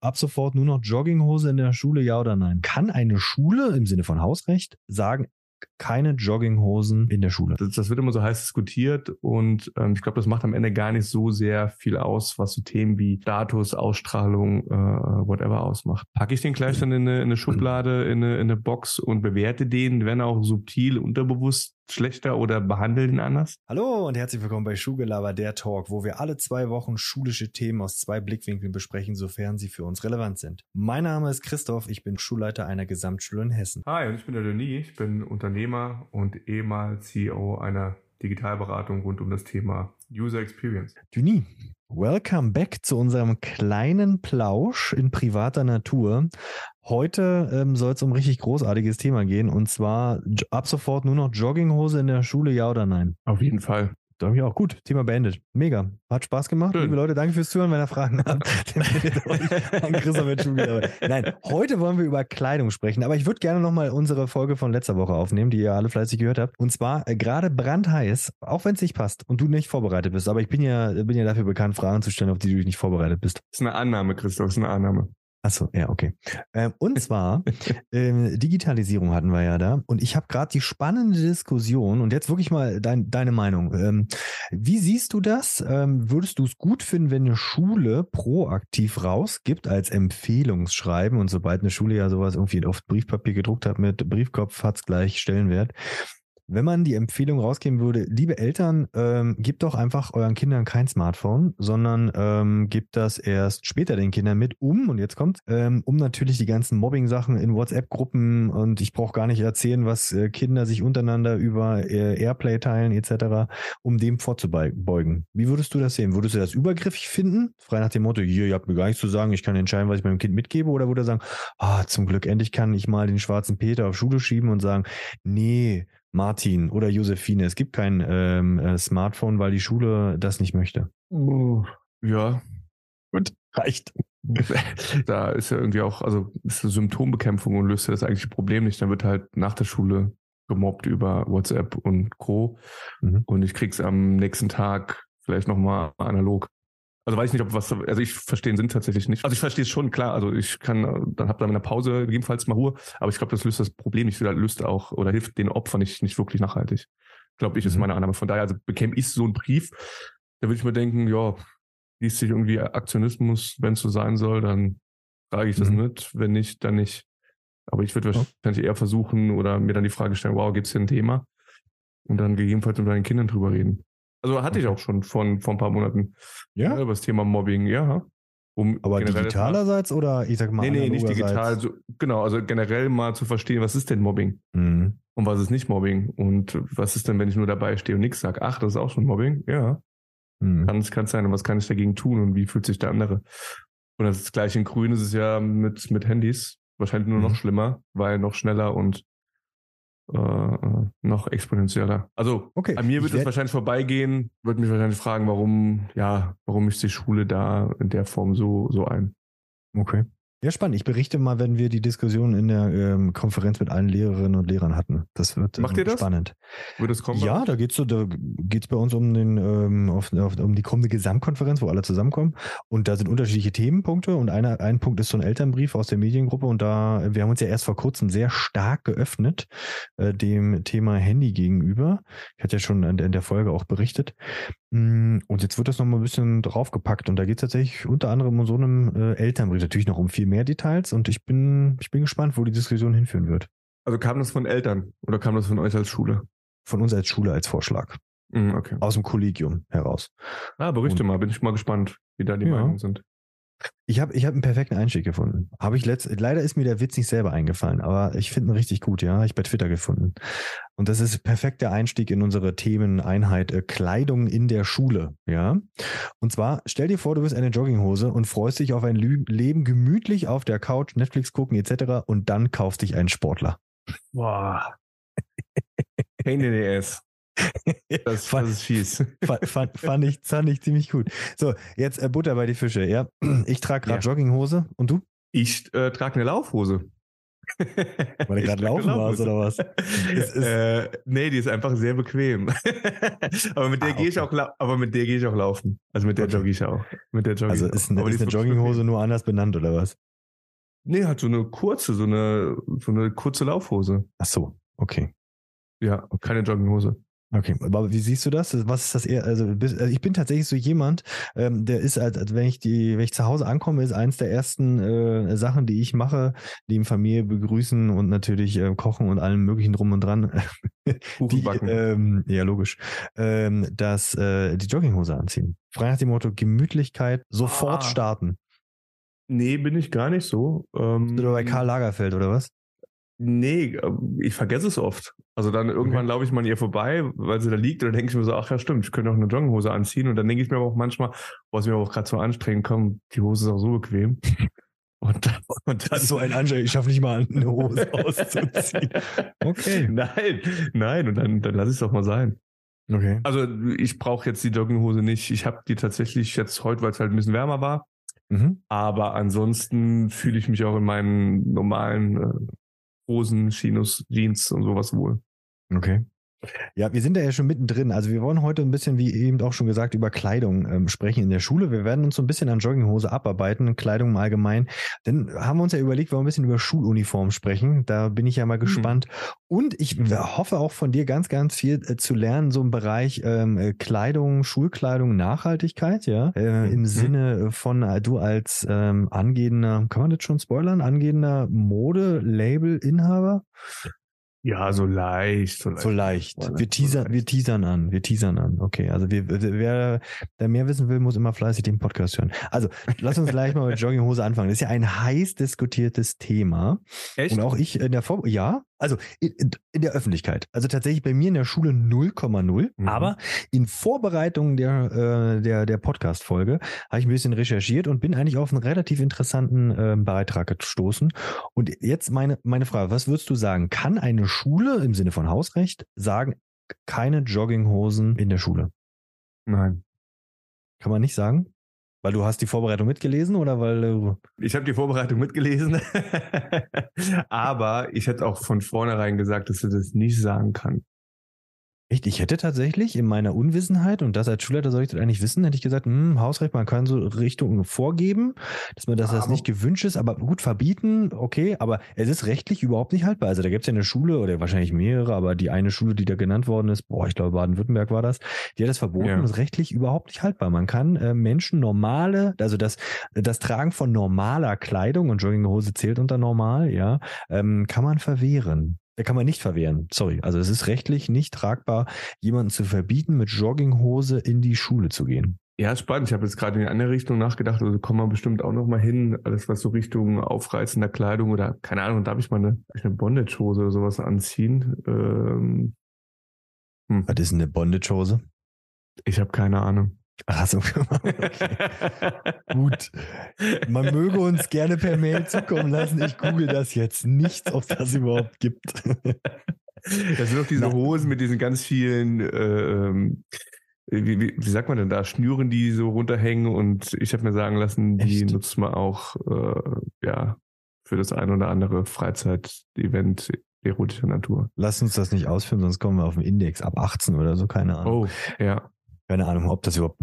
ab sofort nur noch Jogginghose in der Schule, ja oder nein? Kann eine Schule im Sinne von Hausrecht sagen, keine Jogginghosen in der Schule. Das, das wird immer so heiß diskutiert und ähm, ich glaube, das macht am Ende gar nicht so sehr viel aus, was so Themen wie Status, Ausstrahlung, äh, whatever ausmacht. Packe ich den gleich dann in eine, in eine Schublade, in eine, in eine Box und bewerte den, wenn auch subtil, unterbewusst schlechter oder behandeln ihn anders? Hallo und herzlich willkommen bei Schulgelaber, der Talk, wo wir alle zwei Wochen schulische Themen aus zwei Blickwinkeln besprechen, sofern sie für uns relevant sind. Mein Name ist Christoph, ich bin Schulleiter einer Gesamtschule in Hessen. Hi, und ich bin der Denis, ich bin Unternehmer und ehemals CEO einer Digitalberatung rund um das Thema User Experience. Denis, welcome back zu unserem kleinen Plausch in privater Natur. Heute ähm, soll es um ein richtig großartiges Thema gehen und zwar ab sofort nur noch Jogginghose in der Schule, ja oder nein? Auf jeden Fall. Glaube ich auch. Gut, Thema beendet. Mega. Hat Spaß gemacht. Schön. Liebe Leute, danke fürs Zuhören. Wenn ihr Fragen habt, an Christoph Nein, heute wollen wir über Kleidung sprechen. Aber ich würde gerne nochmal unsere Folge von letzter Woche aufnehmen, die ihr alle fleißig gehört habt. Und zwar äh, gerade brandheiß, auch wenn es nicht passt und du nicht vorbereitet bist. Aber ich bin ja, bin ja dafür bekannt, Fragen zu stellen, auf die du nicht vorbereitet bist. Das ist eine Annahme, Christoph. Das ist eine Annahme. Achso, ja, okay. Ähm, und zwar, ähm, Digitalisierung hatten wir ja da. Und ich habe gerade die spannende Diskussion und jetzt wirklich mal dein, deine Meinung. Ähm, wie siehst du das? Ähm, würdest du es gut finden, wenn eine Schule proaktiv rausgibt als Empfehlungsschreiben und sobald eine Schule ja sowas irgendwie auf Briefpapier gedruckt hat mit Briefkopf, hat's gleich Stellenwert, wenn man die Empfehlung rausgeben würde, liebe Eltern, ähm, gebt doch einfach euren Kindern kein Smartphone, sondern ähm, gebt das erst später den Kindern mit, um, und jetzt kommt, ähm, um natürlich die ganzen Mobbing-Sachen in WhatsApp-Gruppen und ich brauche gar nicht erzählen, was äh, Kinder sich untereinander über äh, Airplay teilen etc., um dem vorzubeugen. Wie würdest du das sehen? Würdest du das übergriffig finden? Frei nach dem Motto, hier, ihr habt mir gar nichts zu sagen, ich kann entscheiden, was ich meinem Kind mitgebe, oder würde er sagen, ah, zum Glück, endlich kann ich mal den schwarzen Peter auf Schule schieben und sagen, nee, Martin oder Josephine, es gibt kein ähm, äh, Smartphone, weil die Schule das nicht möchte. Ja. Gut, reicht. da ist ja irgendwie auch, also ist eine Symptombekämpfung und löst ja das eigentliche Problem nicht. Dann wird halt nach der Schule gemobbt über WhatsApp und Co. Mhm. Und ich krieg's am nächsten Tag vielleicht nochmal analog. Also weiß ich nicht, ob was, also ich verstehe den Sinn tatsächlich nicht. Also ich verstehe es schon, klar. Also ich kann, dann habe da in der Pause gegebenenfalls mal Ruhe. Aber ich glaube, das löst das Problem nicht, das löst auch oder hilft den Opfern nicht, nicht wirklich nachhaltig. Glaube ich, ist mhm. meine Annahme. Von daher, also bekäme ich so einen Brief, da würde ich mir denken, ja, liest sich irgendwie Aktionismus, wenn es so sein soll, dann trage ich das mhm. mit. Wenn nicht, dann nicht. Aber ich würde wahrscheinlich eher versuchen oder mir dann die Frage stellen, wow, gibt es hier ein Thema? Und dann gegebenenfalls mit meinen Kindern drüber reden. Also hatte ich auch schon von vor ein paar Monaten. Ja. über das Thema Mobbing, ja. Um Aber digitalerseits oder ich sag mal. Nee, nee, nicht digital. So, genau, also generell mal zu verstehen, was ist denn Mobbing? Mhm. Und was ist nicht Mobbing? Und was ist denn, wenn ich nur dabei stehe und nichts sage? Ach, das ist auch schon Mobbing? Ja. Mhm. Kann es kann sein. Und was kann ich dagegen tun? Und wie fühlt sich der andere? Und das, ist gleich in Grün ist es ja mit, mit Handys. Wahrscheinlich nur mhm. noch schlimmer, weil noch schneller und äh, noch exponentieller. Also okay, an mir wird es wahrscheinlich vorbeigehen, würde mich wahrscheinlich fragen, warum, ja, warum mischt die Schule da in der Form so, so ein. Okay. Ja, spannend. Ich berichte mal, wenn wir die Diskussion in der ähm, Konferenz mit allen Lehrerinnen und Lehrern hatten. Das wird ähm, Macht ihr das? spannend. Wird es kommen? Ja, da geht's so, da geht's bei uns um den ähm, auf, auf, um die kommende Gesamtkonferenz, wo alle zusammenkommen. Und da sind unterschiedliche Themenpunkte und einer ein Punkt ist so ein Elternbrief aus der Mediengruppe und da wir haben uns ja erst vor kurzem sehr stark geöffnet äh, dem Thema Handy gegenüber. Ich hatte ja schon in, in der Folge auch berichtet. Mm, und jetzt wird das nochmal ein bisschen draufgepackt und da geht es tatsächlich unter anderem um so einem äh, Elternbrief, natürlich noch um viel mehr Details und ich bin, ich bin gespannt, wo die Diskussion hinführen wird. Also kam das von Eltern oder kam das von euch als Schule? Von uns als Schule als Vorschlag. Mm, okay. Aus dem Kollegium heraus. Ah, berichte und, mal, bin ich mal gespannt, wie da die ja. Meinungen sind. Ich habe ich hab einen perfekten Einstieg gefunden. Habe ich letzt, leider ist mir der Witz nicht selber eingefallen, aber ich finde ihn richtig gut, ja. Ich bei Twitter gefunden. Und das ist perfekter Einstieg in unsere Themeneinheit äh, Kleidung in der Schule, ja. Und zwar stell dir vor, du bist eine Jogginghose und freust dich auf ein Lü Leben gemütlich auf der Couch, Netflix gucken etc. und dann kaufst dich einen Sportler. Boah. Pain in the ass. Das, fand, das ist fies. Fand, fand, ich, fand ich ziemlich gut. So, jetzt äh, Butter bei die Fische, ja. Ich trage gerade ja. Jogginghose und du? Ich äh, trage eine Laufhose. Weil du gerade laufen warst oder was? äh, nee, die ist einfach sehr bequem. aber mit der ah, okay. gehe ich auch, aber mit der gehe ich auch laufen. Also mit der okay. jogge ich auch. Mit der jogge also ist eine, ist eine Jogginghose nur anders benannt oder was? Nee, hat so eine kurze, so eine, so eine kurze Laufhose. Ach so, okay. Ja, keine Jogginghose. Okay, aber wie siehst du das? Was ist das eher? Also, also ich bin tatsächlich so jemand, ähm, der ist, als, als wenn ich die, wenn ich zu Hause ankomme, ist eins der ersten äh, Sachen, die ich mache, die Familie begrüßen und natürlich äh, kochen und allem möglichen drum und dran. die, ähm, ja, logisch. Ähm, dass äh, die Jogginghose anziehen. Frei nach dem Motto Gemütlichkeit, sofort ah. starten. Nee, bin ich gar nicht so. Ähm, Bist du bei Karl Lagerfeld oder was? Nee, ähm, ich vergesse es oft. Also dann irgendwann okay. laufe ich mal an ihr vorbei, weil sie da liegt, und dann denke ich mir so, ach ja, stimmt, ich könnte auch eine Jogginghose anziehen. Und dann denke ich mir aber auch manchmal, boah, ist mir auch gerade so anstrengend, komm, die Hose ist auch so bequem. Und dann, und dann das ist so ein Anschein, ich schaffe nicht mal eine Hose auszuziehen. Okay. Nein, nein, und dann, dann lass ich es doch mal sein. Okay. Also ich brauche jetzt die Jogginghose nicht. Ich habe die tatsächlich jetzt heute, weil es halt ein bisschen wärmer war. Mhm. Aber ansonsten fühle ich mich auch in meinen normalen äh, Hosen, Chinos, Jeans und sowas wohl. Okay. Ja, wir sind da ja schon mittendrin. Also wir wollen heute ein bisschen, wie eben auch schon gesagt, über Kleidung ähm, sprechen in der Schule. Wir werden uns so ein bisschen an Jogginghose abarbeiten, Kleidung im Allgemeinen. Dann haben wir uns ja überlegt, wir wollen ein bisschen über Schuluniform sprechen. Da bin ich ja mal mhm. gespannt. Und ich hoffe auch von dir ganz, ganz viel äh, zu lernen, so im Bereich ähm, äh, Kleidung, Schulkleidung, Nachhaltigkeit, ja. Äh, Im mhm. Sinne von äh, du als ähm, angehender, kann man das schon spoilern, angehender Mode-Label-Inhaber? Ja, so leicht. So leicht. So leicht. Wir, teasern, wir teasern an. Wir teasern an. Okay, also wir, wer da mehr wissen will, muss immer fleißig den Podcast hören. Also, lass uns gleich mal mit Jogginghose anfangen. Das ist ja ein heiß diskutiertes Thema. Echt? Und auch ich in der Vor ja, also in, in, der Öffentlichkeit. Also tatsächlich bei mir in der Schule 0,0. Mhm. Aber in Vorbereitung der, äh, der, der Podcast-Folge habe ich ein bisschen recherchiert und bin eigentlich auf einen relativ interessanten äh, Beitrag gestoßen. Und jetzt meine, meine Frage, was würdest du sagen? Kann eine Schule im Sinne von Hausrecht sagen, keine Jogginghosen in der Schule? Nein. Kann man nicht sagen? Weil du hast die Vorbereitung mitgelesen oder weil du. Ich habe die Vorbereitung mitgelesen. Aber ich hätte auch von vornherein gesagt, dass du das nicht sagen kann. Echt? Ich hätte tatsächlich in meiner Unwissenheit, und das als Schulleiter soll ich das eigentlich wissen, hätte ich gesagt, hm, Hausrecht, man kann so Richtungen vorgeben, dass man dass das nicht gewünscht ist, aber gut verbieten, okay, aber es ist rechtlich überhaupt nicht haltbar. Also da gibt es ja eine Schule oder wahrscheinlich mehrere, aber die eine Schule, die da genannt worden ist, boah, ich glaube Baden-Württemberg war das, die hat das verboten ja. ist rechtlich überhaupt nicht haltbar. Man kann äh, Menschen normale, also das, das Tragen von normaler Kleidung und Jogginghose zählt unter normal, ja, ähm, kann man verwehren. Der kann man nicht verwehren. Sorry. Also es ist rechtlich nicht tragbar, jemanden zu verbieten, mit Jogginghose in die Schule zu gehen. Ja, spannend. Ich habe jetzt gerade in die andere Richtung nachgedacht. Also kommen wir bestimmt auch noch mal hin. Alles, was so Richtung aufreizender Kleidung oder keine Ahnung, darf ich mal eine, eine Bondage-Hose oder sowas anziehen? Ähm, hm. Was ist eine Bondage-Hose? Ich habe keine Ahnung. Ach so, okay. Gut. Man möge uns gerne per Mail zukommen lassen. Ich google das jetzt nicht, ob das überhaupt gibt. Das sind doch diese Hosen mit diesen ganz vielen, ähm, wie, wie, wie, sagt man denn da, Schnüren, die so runterhängen. Und ich habe mir sagen lassen, die Echt? nutzt man auch äh, ja, für das ein oder andere Freizeit-Event erotischer Natur. Lass uns das nicht ausführen, sonst kommen wir auf den Index ab 18 oder so, keine Ahnung. Oh, ja. Keine Ahnung, ob das überhaupt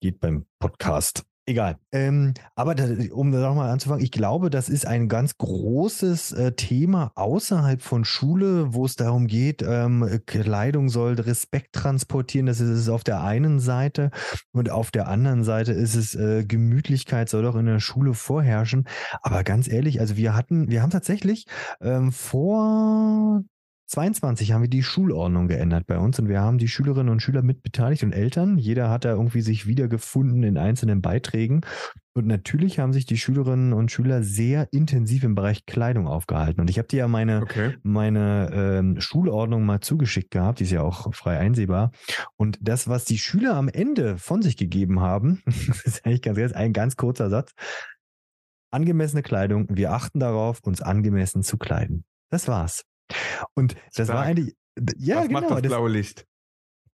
geht beim Podcast. Egal. Ähm, aber da, um da nochmal anzufangen, ich glaube, das ist ein ganz großes äh, Thema außerhalb von Schule, wo es darum geht, ähm, Kleidung soll Respekt transportieren. Das ist es auf der einen Seite. Und auf der anderen Seite ist es äh, Gemütlichkeit soll doch in der Schule vorherrschen. Aber ganz ehrlich, also wir hatten, wir haben tatsächlich ähm, vor 22 haben wir die Schulordnung geändert bei uns und wir haben die Schülerinnen und Schüler mit beteiligt und Eltern. Jeder hat da irgendwie sich wiedergefunden in einzelnen Beiträgen. Und natürlich haben sich die Schülerinnen und Schüler sehr intensiv im Bereich Kleidung aufgehalten. Und ich habe dir ja meine, okay. meine ähm, Schulordnung mal zugeschickt gehabt, die ist ja auch frei einsehbar. Und das, was die Schüler am Ende von sich gegeben haben, ist eigentlich ganz, ein ganz kurzer Satz. Angemessene Kleidung, wir achten darauf, uns angemessen zu kleiden. Das war's. Und das war eigentlich, ja, Was genau. Macht das, blaue Licht.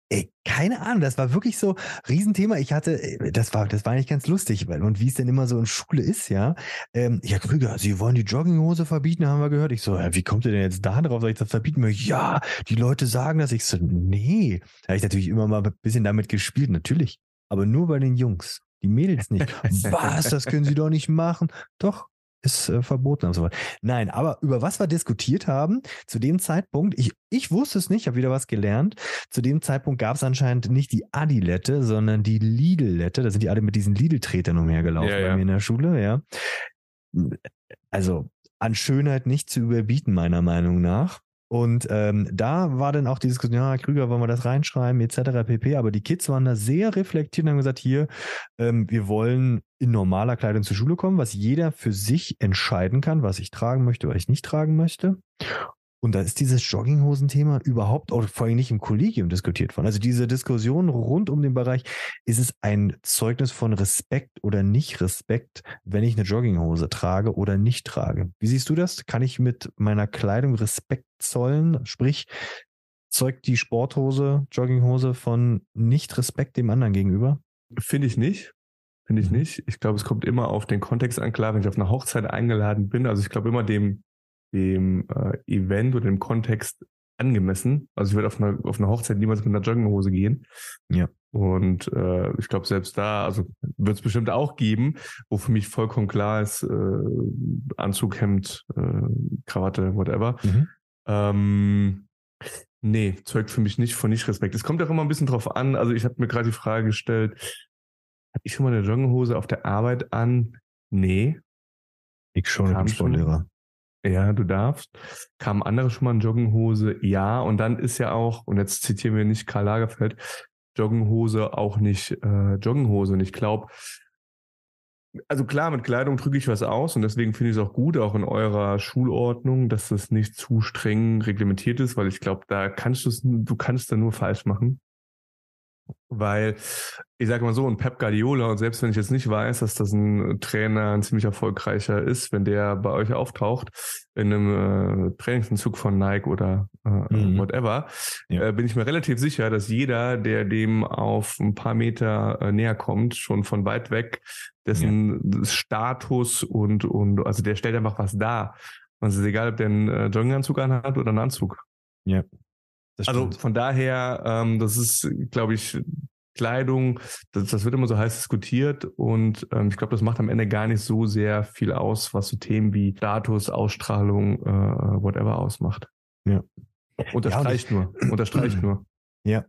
Ey, keine Ahnung, das war wirklich so Riesenthema. Ich hatte, äh, das war, das war nicht ganz lustig, weil, und wie es denn immer so in Schule ist, ja. Ähm, ja, Krüger, Sie wollen die Jogginghose verbieten, haben wir gehört. Ich so, ja, wie kommt ihr denn jetzt da drauf? Soll ich das verbieten? Ja, die Leute sagen das. Ich so, nee. Da habe ich natürlich immer mal ein bisschen damit gespielt, natürlich. Aber nur bei den Jungs. Die Mädels nicht. Was? Das können sie doch nicht machen. Doch, ist äh, verboten und so weiter. Nein, aber über was wir diskutiert haben, zu dem Zeitpunkt, ich, ich wusste es nicht, ich habe wieder was gelernt. Zu dem Zeitpunkt gab es anscheinend nicht die Adilette, sondern die Lidl-Lette. Da sind die alle mit diesen Lidl-Tretern umhergelaufen ja, ja. bei mir in der Schule, ja. Also an Schönheit nicht zu überbieten, meiner Meinung nach. Und ähm, da war dann auch die Diskussion, ja, Krüger, wollen wir das reinschreiben, etc. pp. Aber die Kids waren da sehr reflektiert und haben gesagt, hier, ähm, wir wollen in normaler Kleidung zur Schule kommen, was jeder für sich entscheiden kann, was ich tragen möchte, was ich nicht tragen möchte. Und da ist dieses Jogginghosen-Thema überhaupt auch vor allem nicht im Kollegium diskutiert worden. Also diese Diskussion rund um den Bereich, ist es ein Zeugnis von Respekt oder nicht Respekt, wenn ich eine Jogginghose trage oder nicht trage? Wie siehst du das? Kann ich mit meiner Kleidung Respekt zollen? Sprich, zeugt die Sporthose, Jogginghose von nicht Respekt dem anderen gegenüber? Finde ich nicht. Finde ich mhm. nicht. Ich glaube, es kommt immer auf den Kontext an. Klar, wenn ich auf eine Hochzeit eingeladen bin, also ich glaube immer dem dem äh, Event oder dem Kontext angemessen. Also ich würde auf eine, auf eine Hochzeit niemals mit einer Jogginghose gehen. Ja. Und äh, ich glaube, selbst da, also wird es bestimmt auch geben, wo für mich vollkommen klar ist, äh, Anzug, Hemd, äh, Krawatte, whatever. Mhm. Ähm, nee, zeugt für mich nicht von Nicht-Respekt. Es kommt auch immer ein bisschen drauf an. Also ich habe mir gerade die Frage gestellt, habe ich schon mal eine Jogginghose auf der Arbeit an? Nee. Ich schon, ich bin Sportlehrer. Ja, du darfst. Kamen andere schon mal in Jogginghose? Ja. Und dann ist ja auch, und jetzt zitieren wir nicht Karl Lagerfeld, Jogginghose auch nicht äh, Jogginghose. Und ich glaube, also klar, mit Kleidung drücke ich was aus und deswegen finde ich es auch gut, auch in eurer Schulordnung, dass das nicht zu streng reglementiert ist, weil ich glaube, da kannst du es, du kannst da nur falsch machen. Weil, ich sage mal so, ein Pep Guardiola, und selbst wenn ich jetzt nicht weiß, dass das ein Trainer, ein ziemlich erfolgreicher ist, wenn der bei euch auftaucht, in einem äh, Trainingsanzug von Nike oder äh, mhm. whatever, ja. äh, bin ich mir relativ sicher, dass jeder, der dem auf ein paar Meter äh, näher kommt, schon von weit weg, dessen ja. Status und, und, also der stellt einfach was dar. Und es ist egal, ob der einen äh, Jogginganzug anhat oder einen Anzug. Ja also von daher, ähm, das ist, glaube ich, Kleidung, das, das, wird immer so heiß diskutiert und ähm, ich glaube, das macht am Ende gar nicht so sehr viel aus, was so Themen wie Status, Ausstrahlung, äh, whatever ausmacht. Ja. Unterstreicht ja, nur, unterstreicht nur. Ja.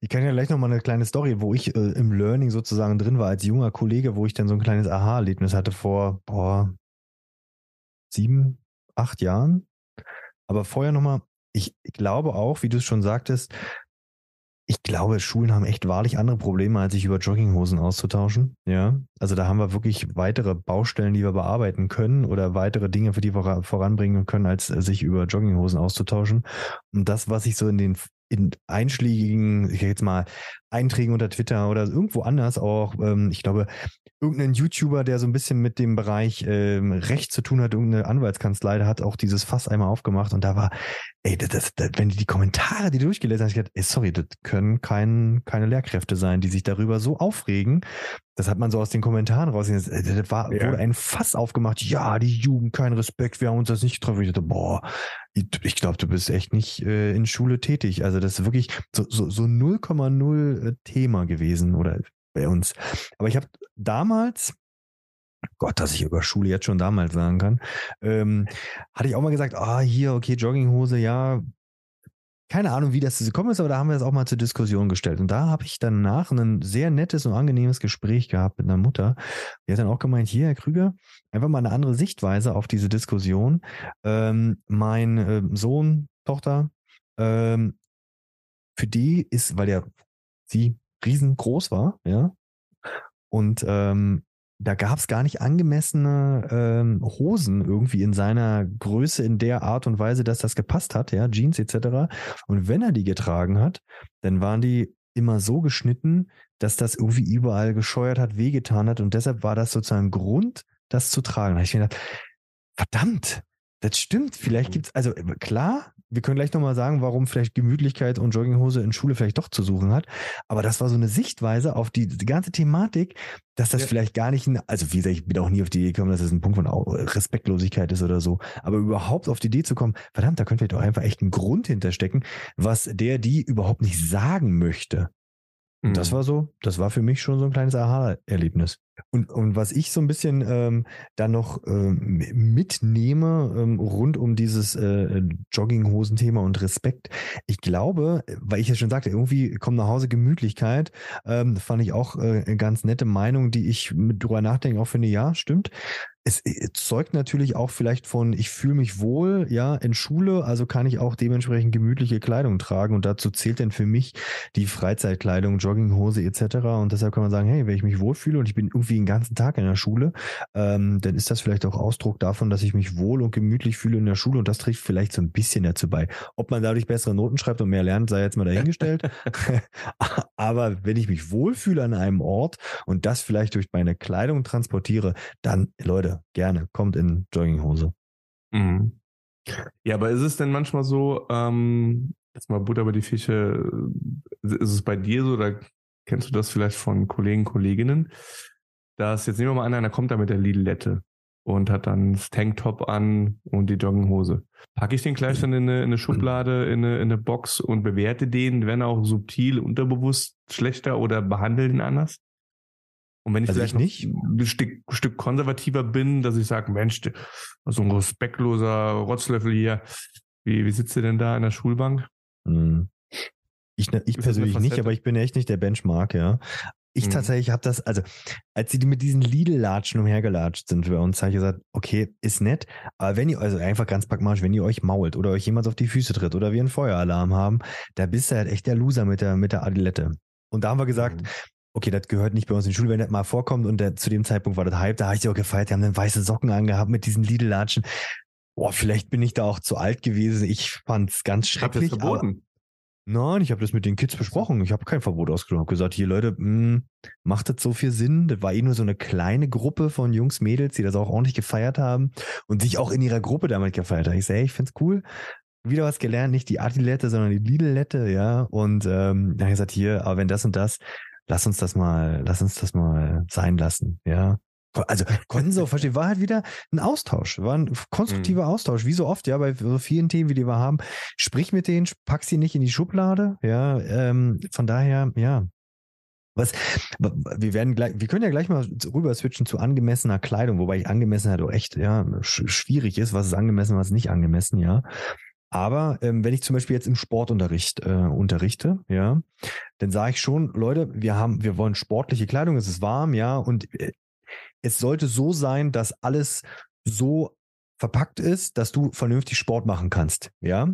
Ich kann ja gleich noch mal eine kleine Story, wo ich äh, im Learning sozusagen drin war als junger Kollege, wo ich dann so ein kleines Aha-Erlebnis hatte vor, boah, sieben, acht Jahren. Aber vorher noch mal, ich glaube auch, wie du es schon sagtest, ich glaube, Schulen haben echt wahrlich andere Probleme, als sich über Jogginghosen auszutauschen. Ja, also da haben wir wirklich weitere Baustellen, die wir bearbeiten können oder weitere Dinge, für die wir voranbringen können, als sich über Jogginghosen auszutauschen. Und das, was ich so in den in einschlägigen, ich jetzt mal Einträgen unter Twitter oder irgendwo anders auch, ähm, ich glaube, irgendein YouTuber, der so ein bisschen mit dem Bereich ähm, Recht zu tun hat, irgendeine Anwaltskanzlei, der hat auch dieses Fass einmal aufgemacht und da war, ey, das, das, das, wenn die, die Kommentare, die durchgelesen hast, ich gedacht, ey, sorry, das können kein, keine Lehrkräfte sein, die sich darüber so aufregen. Das hat man so aus den Kommentaren rausgesehen. Das, das war, ja. wurde ein Fass aufgemacht. Ja, die Jugend, kein Respekt, wir haben uns das nicht getroffen. Ich dachte, boah, ich, glaube, du bist echt nicht äh, in Schule tätig. Also das ist wirklich so, so, so 0,0 äh, Thema gewesen oder bei uns. Aber ich habe damals, Gott, dass ich über Schule jetzt schon damals sagen kann, ähm, hatte ich auch mal gesagt, ah, hier, okay, Jogginghose, ja. Keine Ahnung, wie das gekommen ist, aber da haben wir es auch mal zur Diskussion gestellt. Und da habe ich danach ein sehr nettes und angenehmes Gespräch gehabt mit einer Mutter. Die hat dann auch gemeint, hier, Herr Krüger, einfach mal eine andere Sichtweise auf diese Diskussion. Ähm, mein äh, Sohn, Tochter, ähm, für die ist, weil der sie riesengroß war, ja. Und ähm, da gab es gar nicht angemessene ähm, Hosen irgendwie in seiner Größe in der Art und Weise, dass das gepasst hat, ja, Jeans etc. Und wenn er die getragen hat, dann waren die immer so geschnitten, dass das irgendwie überall gescheuert hat, wehgetan hat und deshalb war das sozusagen Grund, das zu tragen. Da habe ich mir gedacht, verdammt, das stimmt. Vielleicht mhm. gibt's also klar, wir können gleich nochmal sagen, warum vielleicht Gemütlichkeit und Jogginghose in Schule vielleicht doch zu suchen hat. Aber das war so eine Sichtweise auf die, die ganze Thematik, dass das ja. vielleicht gar nicht, ein, also wie gesagt, ich bin auch nie auf die Idee gekommen, dass das ein Punkt von Respektlosigkeit ist oder so. Aber überhaupt auf die Idee zu kommen, verdammt, da könnte vielleicht auch einfach echt ein Grund hinterstecken, was der, die überhaupt nicht sagen möchte. Und das mhm. war so, das war für mich schon so ein kleines Aha-Erlebnis. Und, und was ich so ein bisschen ähm, dann noch ähm, mitnehme ähm, rund um dieses äh, Jogginghosen-Thema und Respekt, ich glaube, weil ich ja schon sagte, irgendwie kommt nach Hause Gemütlichkeit, ähm, fand ich auch äh, eine ganz nette Meinung, die ich mit drüber nachdenke, auch finde, ja, stimmt es, zeugt natürlich auch vielleicht von, ich fühle mich wohl, ja, in Schule, also kann ich auch dementsprechend gemütliche Kleidung tragen und dazu zählt dann für mich die Freizeitkleidung, Jogginghose etc. Und deshalb kann man sagen, hey, wenn ich mich wohlfühle und ich bin irgendwie den ganzen Tag in der Schule, ähm, dann ist das vielleicht auch Ausdruck davon, dass ich mich wohl und gemütlich fühle in der Schule und das trägt vielleicht so ein bisschen dazu bei. Ob man dadurch bessere Noten schreibt und mehr lernt, sei jetzt mal dahingestellt. Aber wenn ich mich wohlfühle an einem Ort und das vielleicht durch meine Kleidung transportiere, dann, Leute, gerne, kommt in Jogginghose. Mhm. Ja, aber ist es denn manchmal so, ähm, jetzt mal Butter bei die Fische, ist es bei dir so, oder kennst du das vielleicht von Kollegen, Kolleginnen, dass jetzt nehmen wir mal an, einer kommt da mit der Lidlette und hat dann das Tanktop an und die Jogginghose. Packe ich den gleich dann in eine, in eine Schublade, in eine, in eine Box und bewerte den, wenn auch subtil, unterbewusst schlechter oder behandle den anders? Und wenn ich also vielleicht ich nicht ein Stück, Stück, konservativer bin, dass ich sage, Mensch, so ein respektloser Rotzlöffel hier, wie, wie sitzt du denn da in der Schulbank? Hm. Ich, ne, ich persönlich nicht, aber ich bin echt nicht der Benchmark, ja. Ich hm. tatsächlich habe das, also als sie mit diesen Lidl-Latschen umhergelatscht sind bei uns, habe ich gesagt, okay, ist nett, aber wenn ihr, also einfach ganz pragmatisch, wenn ihr euch mault oder euch jemand auf die Füße tritt oder wir einen Feueralarm haben, da bist du halt echt der Loser mit der, mit der Adilette. Und da haben wir gesagt, mhm okay, das gehört nicht bei uns in die Schule, wenn das mal vorkommt und der, zu dem Zeitpunkt war das Hype, da habe ich sie auch gefeiert, die haben dann weiße Socken angehabt mit diesen Lidl-Latschen. Boah, vielleicht bin ich da auch zu alt gewesen. Ich fand es ganz schrecklich. Hab das verboten? Nein, ich habe das mit den Kids besprochen. Ich habe kein Verbot ausgesprochen. Ich habe gesagt, hier Leute, mh, hm, macht das so viel Sinn? Das war eh nur so eine kleine Gruppe von Jungs, Mädels, die das auch ordentlich gefeiert haben und sich auch in ihrer Gruppe damit gefeiert haben. Ich sage, hey, ich find's cool. Wieder was gelernt, nicht die Adilette, sondern die Lidlette, ja. Und ähm, dann habe ich gesagt, hier, aber wenn das und das, lass uns das mal, lass uns das mal sein lassen, ja. Also konnten sie auch verstehen, war halt wieder ein Austausch, war ein konstruktiver mhm. Austausch, wie so oft, ja, bei so vielen Themen, wie die wir haben. Sprich mit denen, pack sie nicht in die Schublade, ja, ähm, von daher, ja. Was, wir werden gleich, wir können ja gleich mal rüber switchen zu angemessener Kleidung, wobei ich angemessen halt auch echt, ja, schwierig ist, was ist angemessen, was ist nicht angemessen, ja. Aber ähm, wenn ich zum Beispiel jetzt im Sportunterricht äh, unterrichte, ja, dann sage ich schon, Leute, wir haben, wir wollen sportliche Kleidung, es ist warm, ja, und äh, es sollte so sein, dass alles so verpackt ist, dass du vernünftig Sport machen kannst. Ja,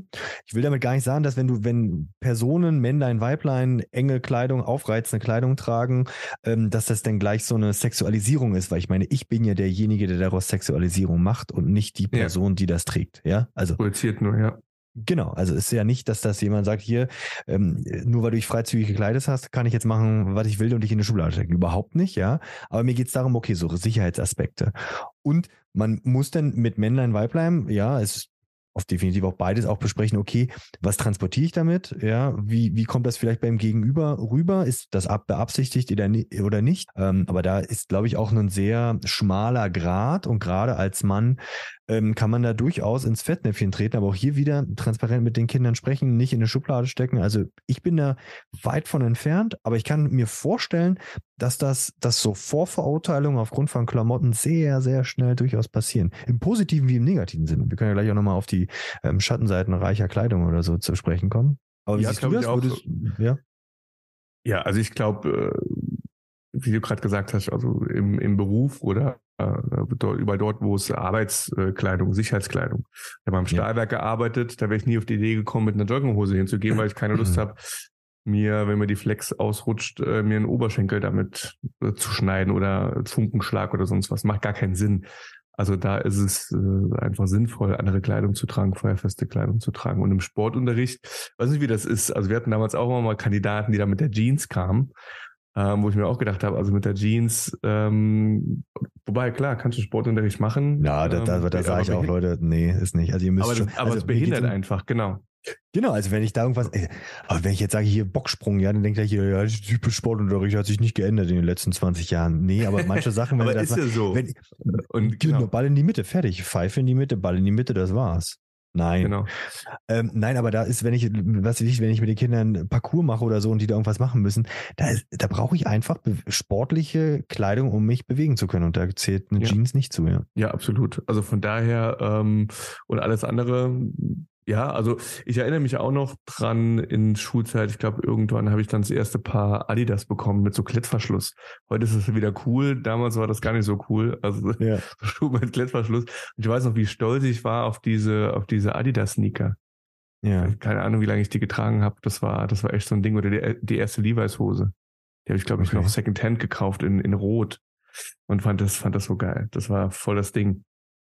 ich will damit gar nicht sagen, dass wenn du, wenn Personen, Männlein, Weiblein, enge Kleidung, aufreizende Kleidung tragen, ähm, dass das dann gleich so eine Sexualisierung ist, weil ich meine, ich bin ja derjenige, der daraus Sexualisierung macht und nicht die Person, ja. die das trägt. Ja, also projiziert nur, ja. Genau, also ist ja nicht, dass das jemand sagt, hier, ähm, nur weil du dich freizügig gekleidet hast, kann ich jetzt machen, was ich will und dich in die Schublade stecken. Überhaupt nicht, ja. Aber mir geht's darum, okay, so Sicherheitsaspekte. Und man muss dann mit Männlein, Weiblein, ja, es auf definitiv auch beides auch besprechen, okay, was transportiere ich damit? Ja, wie, wie kommt das vielleicht beim Gegenüber rüber? Ist das ab beabsichtigt oder nicht? Ähm, aber da ist, glaube ich, auch ein sehr schmaler Grad und gerade als Mann ähm, kann man da durchaus ins Fettnäpfchen treten, aber auch hier wieder transparent mit den Kindern sprechen, nicht in eine Schublade stecken. Also ich bin da weit von entfernt, aber ich kann mir vorstellen, dass das, dass so Vorverurteilungen aufgrund von Klamotten sehr, sehr schnell durchaus passieren. Im positiven wie im negativen Sinne. Wir können ja gleich auch nochmal auf die ähm, Schattenseiten reicher Kleidung oder so zu sprechen kommen. Aber ja, du das? Auch, Würdest, ja? ja, also ich glaube, äh, wie du gerade gesagt hast, also im, im Beruf oder über dort, wo es Arbeitskleidung, Sicherheitskleidung. Ich habe am Stahlwerk ja. gearbeitet, da wäre ich nie auf die Idee gekommen, mit einer Jogginghose hinzugehen, weil ich keine Lust habe, mir, wenn mir die Flex ausrutscht, äh, mir einen Oberschenkel damit äh, zu schneiden oder Funkenschlag oder sonst was. Macht gar keinen Sinn. Also da ist es äh, einfach sinnvoll, andere Kleidung zu tragen, feuerfeste Kleidung zu tragen. Und im Sportunterricht, weiß nicht, wie das ist. Also wir hatten damals auch immer mal Kandidaten, die da mit der Jeans kamen ähm, wo ich mir auch gedacht habe, also mit der Jeans, ähm, wobei klar, kannst du Sportunterricht machen. Ja, da, da, da ähm, sage ich auch, Leute, nee, ist nicht. Also ihr müsst aber, schon, aber also es behindert einfach, genau. Genau, also wenn ich da irgendwas, äh, aber wenn ich jetzt sage, hier Bocksprung, ja, dann denkt er hier, ja, typisch Sportunterricht hat sich nicht geändert in den letzten 20 Jahren. Nee, aber manche Sachen, wenn aber er das ist ja so. Wenn, Und genau. genau. Ball in die Mitte, fertig. Pfeife in die Mitte, Ball in die Mitte, das war's. Nein. genau. Ähm, nein, aber da ist, wenn ich, was weiß ich, wenn ich mit den Kindern Parcours mache oder so und die da irgendwas machen müssen, da, ist, da brauche ich einfach sportliche Kleidung, um mich bewegen zu können. Und da zählt eine Ja. Jeans nicht zu, ja. Ja, absolut. Also von daher ähm, und alles andere, ja, also ich erinnere mich auch noch dran in Schulzeit, ich glaube, irgendwann habe ich dann das erste Paar Adidas bekommen mit so Klettverschluss. Heute ist es wieder cool, damals war das gar nicht so cool. Also Ja. Schuhe mit Klettverschluss. Und ich weiß noch, wie stolz ich war auf diese, auf diese Adidas-Sneaker. Ja. Keine Ahnung, wie lange ich die getragen habe. Das war, das war echt so ein Ding. Oder die, die erste Levi's-Hose. Die habe ich, glaube ich, Okay. noch Secondhand gekauft in, in Rot. Und fand das, fand das so geil. Das war voll das Ding.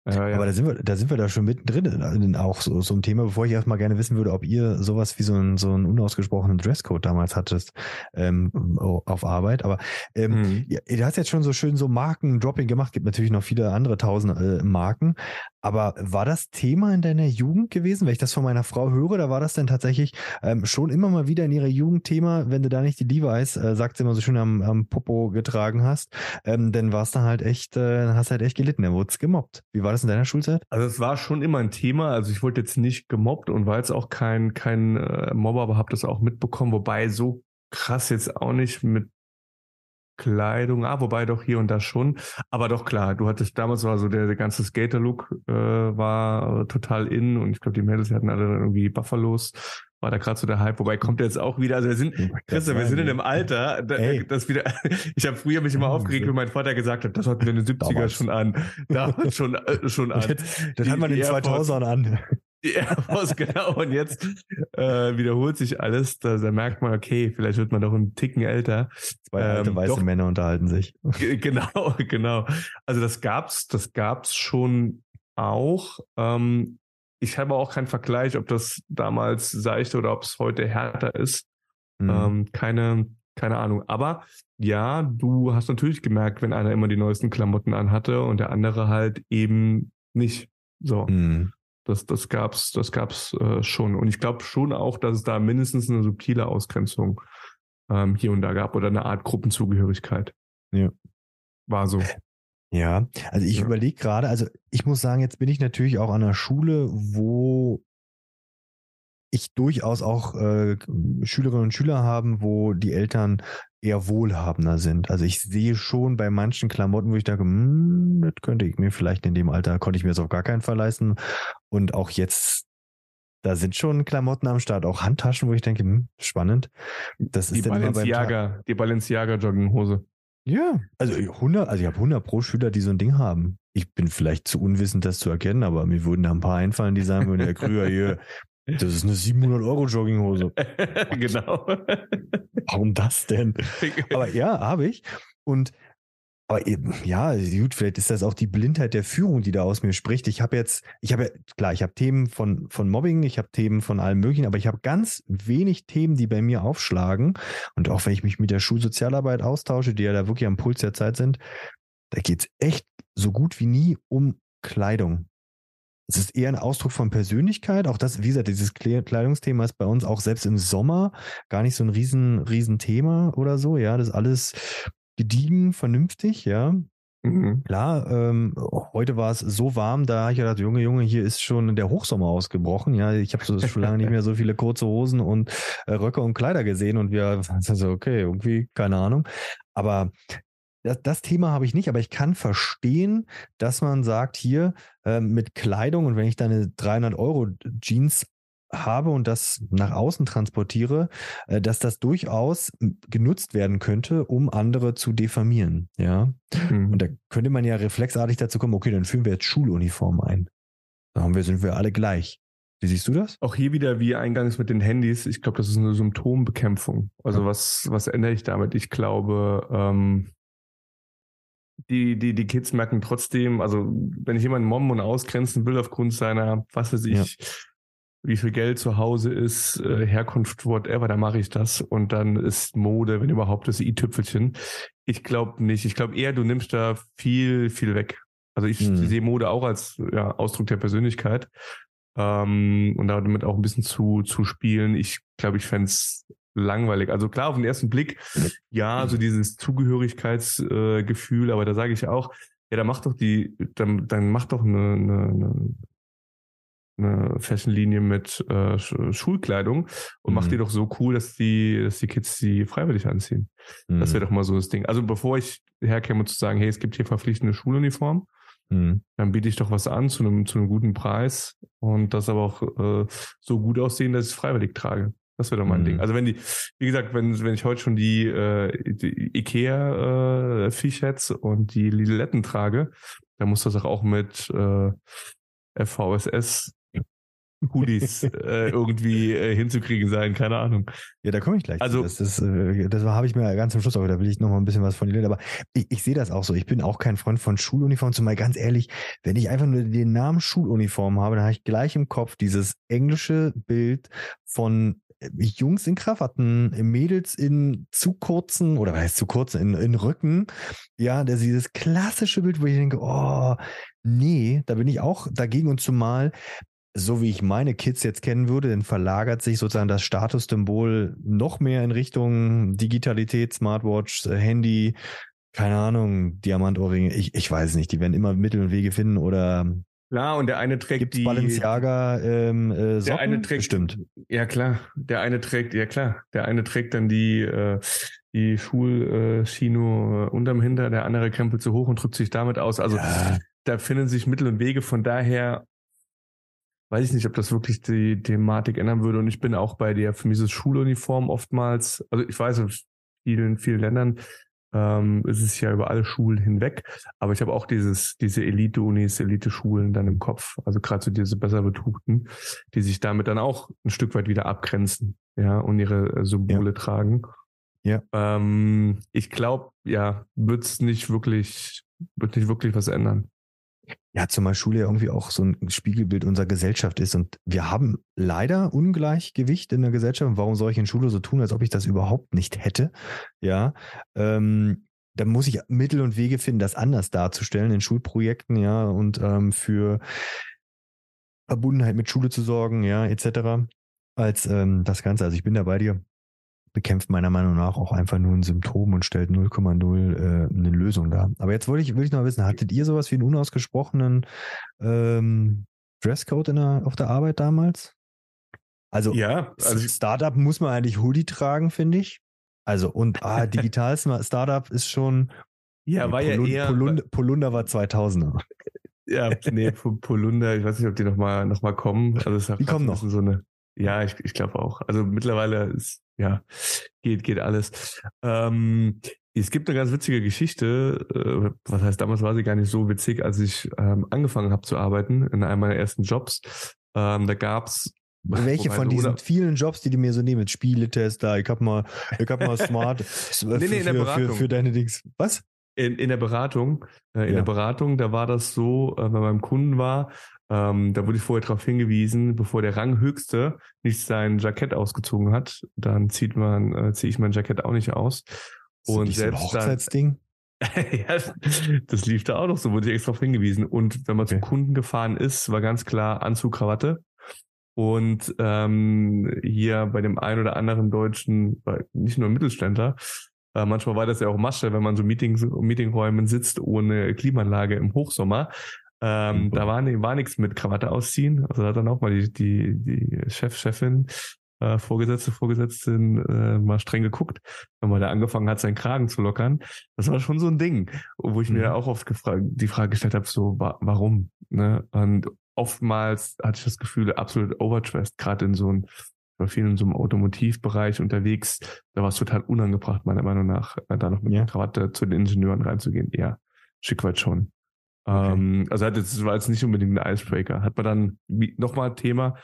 Ja, ja. Aber da sind wir, da sind wir da schon mittendrin in, auch so, so ein Thema, bevor ich erstmal gerne wissen würde, ob ihr sowas wie so einen so einen unausgesprochenen Dresscode damals hattest ähm, auf Arbeit. Aber ähm, Mhm. ja, du hast jetzt schon so schön so Marken-Dropping gemacht, gibt natürlich noch viele andere tausend äh, Marken. Aber war das Thema in deiner Jugend gewesen? Wenn ich das von meiner Frau höre, da war das denn tatsächlich ähm, schon immer mal wieder in ihrer Jugend Thema, wenn du da nicht die Levi's, äh, sagt sie immer so schön, am, am Popo getragen hast, ähm, dann war es dann halt echt, äh, hast halt echt gelitten, dann wurdest gemobbt. Wie war das in deiner Schulzeit? Also es war schon immer ein Thema. Also ich wurde jetzt nicht gemobbt und war jetzt auch kein, kein äh, Mobber, aber habe das auch mitbekommen. Wobei so krass jetzt auch nicht mit Kleidung, ah, wobei doch hier und da schon. Aber doch klar, du hattest damals war so der, der ganze Skater-Look äh, war äh, total in und ich glaube, die Mädels hatten alle irgendwie Buffalos. War da gerade so der Hype, wobei kommt jetzt auch wieder, also wir sind, Christian, wir sind in einem Alter, da, das wieder, ich habe früher mich immer aufgeregt, wenn mein Vater gesagt hat, das hatten wir in den 70er Damals. schon an. Damals schon, äh, schon an. Das Die- hat man in die Air Force- 2000 an. Air Force, genau. Und jetzt äh, wiederholt sich alles. Da, da merkt man, okay, vielleicht wird man doch einen Ticken älter. Zwei alte Ähm, weiße doch. Männer unterhalten sich. Genau, genau. Also das gab's, das gab's schon auch. Ähm, ich habe auch keinen Vergleich, ob das damals seichte oder ob es heute härter ist. Mhm. Ähm, keine, keine Ahnung. Aber ja, du hast natürlich gemerkt, wenn einer immer die neuesten Klamotten anhatte und der andere halt eben nicht. So. Mhm. Das, das gab's, das gab's äh, schon. Und ich glaube schon auch, dass es da mindestens eine subtile Ausgrenzung ähm, hier und da gab oder eine Art Gruppenzugehörigkeit. Ja. War so. Ja, also ich Ja. überlege gerade, also ich muss sagen, jetzt bin ich natürlich auch an einer Schule, wo ich durchaus auch äh, Schülerinnen und Schüler haben, wo die Eltern eher wohlhabender sind. Also ich sehe schon bei manchen Klamotten, wo ich denke, hm, das könnte ich mir vielleicht in dem Alter, konnte ich mir das auf gar keinen Fall leisten. Und auch jetzt, da sind schon Klamotten am Start, auch Handtaschen, wo ich denke, hm, spannend. Das Die ist Balenciaga, die Balenciaga Jogginghose. Ja, also 100, also ich habe 100 pro Schüler, die so ein Ding haben. Ich bin vielleicht zu unwissend, das zu erkennen, aber mir würden da ein paar einfallen, die sagen würden, Herr Krüger, hier, das ist eine 700 Euro Jogginghose. genau. Warum das denn? Aber ja, habe ich. Und aber eben, ja, gut, vielleicht ist das auch die Blindheit der Führung, die da aus mir spricht. Ich habe jetzt, ich habe klar, ich habe Themen von, von Mobbing, ich habe Themen von allem möglichen, aber ich habe ganz wenig Themen, die bei mir aufschlagen. Und auch wenn ich mich mit der Schulsozialarbeit austausche, die ja da wirklich am Puls der Zeit sind, da geht es echt so gut wie nie um Kleidung. Es ist eher ein Ausdruck von Persönlichkeit. Auch das, wie gesagt, dieses Kle- Kleidungsthema ist bei uns auch selbst im Sommer gar nicht so ein riesen, riesen Thema oder so. Ja, das alles gediegen, vernünftig, ja. Mhm. Klar, ähm, heute war es so warm, da habe ich gedacht, Junge, Junge, hier ist schon der Hochsommer ausgebrochen. Ja, ich habe so schon lange nicht mehr so viele kurze Hosen und äh, Röcke und Kleider gesehen und wir, also okay, irgendwie, keine Ahnung. Aber das, das Thema habe ich nicht, aber ich kann verstehen, dass man sagt, hier ähm, mit Kleidung und wenn ich da eine 300 Euro Jeans habe und das nach außen transportiere, äh, dass das durchaus genutzt werden könnte, um andere zu diffamieren. Ja. Mhm. Und da könnte man ja reflexartig dazu kommen, okay, dann führen wir jetzt Schuluniform ein. Da haben wir, sind wir alle gleich. Wie siehst du das? Auch hier wieder wie eingangs mit den Handys. Ich glaube, das ist eine Symptombekämpfung. Also Ja. was, was ändere ich damit? Ich glaube, ähm, die, die, die Kids merken trotzdem, also wenn ich jemanden mobben und ausgrenzen will aufgrund seiner, was weiß ich, wie viel Geld zu Hause ist, äh, Herkunft, whatever, dann mache ich das. Und dann ist Mode, wenn überhaupt, das i-Tüpfelchen. Ich glaube nicht. Ich glaube eher, du nimmst da viel, viel weg. Also ich Hm. sehe Mode auch als ja, Ausdruck der Persönlichkeit. ähm, und damit auch ein bisschen zu, zu spielen. Ich glaube, ich fände es langweilig. Also klar, auf den ersten Blick, ja, so dieses Zugehörigkeitsgefühl, äh, aber da sage ich auch, ja, dann mach doch die, dann, dann mach doch eine, eine, eine Fashionlinie mit äh, Schulkleidung und mhm. mach die doch so cool, dass die, dass die Kids die freiwillig anziehen. Mhm. Das wäre doch mal so das Ding. Also bevor ich herkäme zu sagen, hey, es gibt hier verpflichtende Schuluniform, mhm. dann biete ich doch was an zu einem, zu einem guten Preis und das aber auch äh, so gut aussehen, dass ich es freiwillig trage. Das wäre doch mein mhm. Ding. Also wenn die, wie gesagt, wenn, wenn ich heute schon die, äh, die Ikea äh, Fischets und die Lidletten trage, dann muss das auch mit äh, FVSS Hoodies äh, irgendwie äh, hinzukriegen sein, keine Ahnung. Ja, da komme ich gleich. Also, zu. das, das, äh, das habe ich mir ganz zum Schluss, aber da will ich noch mal ein bisschen was von dir lernen. Aber ich, ich sehe das auch so. Ich bin auch kein Freund von Schuluniformen, zumal ganz ehrlich, wenn ich einfach nur den Namen Schuluniform habe, dann habe ich gleich im Kopf dieses englische Bild von äh, Jungs in Krawatten, Mädels in zu kurzen, oder was heißt zu kurzen, in, in Rücken. Ja, das dieses klassische Bild, wo ich denke, oh, nee, da bin ich auch dagegen und zumal so wie ich meine Kids jetzt kennen würde, dann verlagert sich sozusagen das Statussymbol noch mehr in Richtung Digitalität, Smartwatch, äh, Handy, keine Ahnung, Diamantohrringe. Ich, ich weiß nicht, die werden immer Mittel und Wege finden oder Klar, und der eine trägt Gibt's die. Balenciaga ähm, äh, Socken? Der eine trägt. Bestimmt. Ja, klar. Der eine trägt, ja klar. Der eine trägt dann die, äh, die Schulchino äh, unterm Hinter, der andere krempelt zu hoch und drückt sich damit aus. Also ja. da finden sich Mittel und Wege. Von daher weiß ich nicht, ob das wirklich die Thematik ändern würde. Und ich bin auch bei dir. Für mich ist Schuluniform oftmals, also ich weiß, in vielen, vielen Ländern ähm, ist es ja über alle Schulen hinweg. Aber ich habe auch dieses, diese Elite-Unis, Elite-Schulen dann im Kopf. Also gerade so diese besser betuchten, die sich damit dann auch ein Stück weit wieder abgrenzen, ja, und ihre äh, Symbole ja. tragen. Ja. Ähm, ich glaube, ja, wird es nicht wirklich, wird nicht wirklich was ändern. Ja, zumal Schule ja irgendwie auch so ein Spiegelbild unserer Gesellschaft ist. Und wir haben leider Ungleichgewicht in der Gesellschaft. warum soll ich in Schule so tun, als ob ich das überhaupt nicht hätte? Ja. Ähm, da muss ich Mittel und Wege finden, das anders darzustellen in Schulprojekten, ja, und ähm, für Verbundenheit mit Schule zu sorgen, ja, etc. als ähm, das Ganze. Also ich bin da bei dir bekämpft meiner Meinung nach auch einfach nur ein Symptom und stellt 0,0 äh, eine Lösung dar. Aber jetzt wollte ich, will ich noch wissen, hattet ihr sowas wie einen unausgesprochenen ähm, Dresscode in der, auf der Arbeit damals? Also, ja, also Startup muss man eigentlich Hoodie tragen, finde ich. Also, und ah, digital Startup ist schon. Ja, war Polun ja eher. Polund Polunder war 2000er. Ja, nee, Polunder, ich weiß nicht, ob die nochmal noch mal kommen. Also die kommen noch. So eine, ja, ich, ich glaube auch. Also mittlerweile ist, ja, geht, geht alles. Ähm, es gibt eine ganz witzige Geschichte, äh, was heißt, damals war sie gar nicht so witzig, als ich ähm, angefangen habe zu arbeiten in einem meiner ersten Jobs. Ähm, da gab's welche von diesen vielen Jobs, die du mir so nehmen, Spieletester, ich hab mal, ich hab mal Smart nee, nee, für, für, für, deine Dings. Was? In, in der Beratung, äh, in ja. der Beratung, da war das so, äh, wenn man beim Kunden war, ähm, da wurde ich vorher darauf hingewiesen, bevor der Ranghöchste nicht sein Jackett ausgezogen hat, dann zieht man, äh, ziehe ich mein Jackett auch nicht aus. Ist und selbst so ein Hochzeitsding? ja, das lief da auch noch so, wurde ich extra darauf hingewiesen. Und wenn man okay. zum Kunden gefahren ist, war ganz klar Anzug, Krawatte. Und ähm, hier bei dem einen oder anderen Deutschen, nicht nur Mittelständler, äh, manchmal war das ja auch Masche, wenn man so Meetings, Meetingräumen sitzt ohne Klimaanlage im Hochsommer. Ähm. Da war, war nichts mit Krawatte ausziehen. Also da hat dann auch mal die, die, die Chef, Chefin, äh, Vorgesetzte, Vorgesetzten äh, mal streng geguckt, wenn man da angefangen hat, seinen Kragen zu lockern. Das war schon so ein Ding, wo ich mhm. mir auch oft die Frage gestellt habe, so, wa warum? Ne? Und oftmals hatte ich das Gefühl, absolut overdressed, gerade in so einem war viel in so einem Automotivbereich unterwegs. Da war es total unangebracht, meiner Meinung nach, äh, da noch mit ja. Krawatte zu den Ingenieuren reinzugehen. Ja, schick weit schon. Okay. Ähm, also hat jetzt, war jetzt nicht unbedingt ein Icebreaker. Hat man dann nochmal Thema,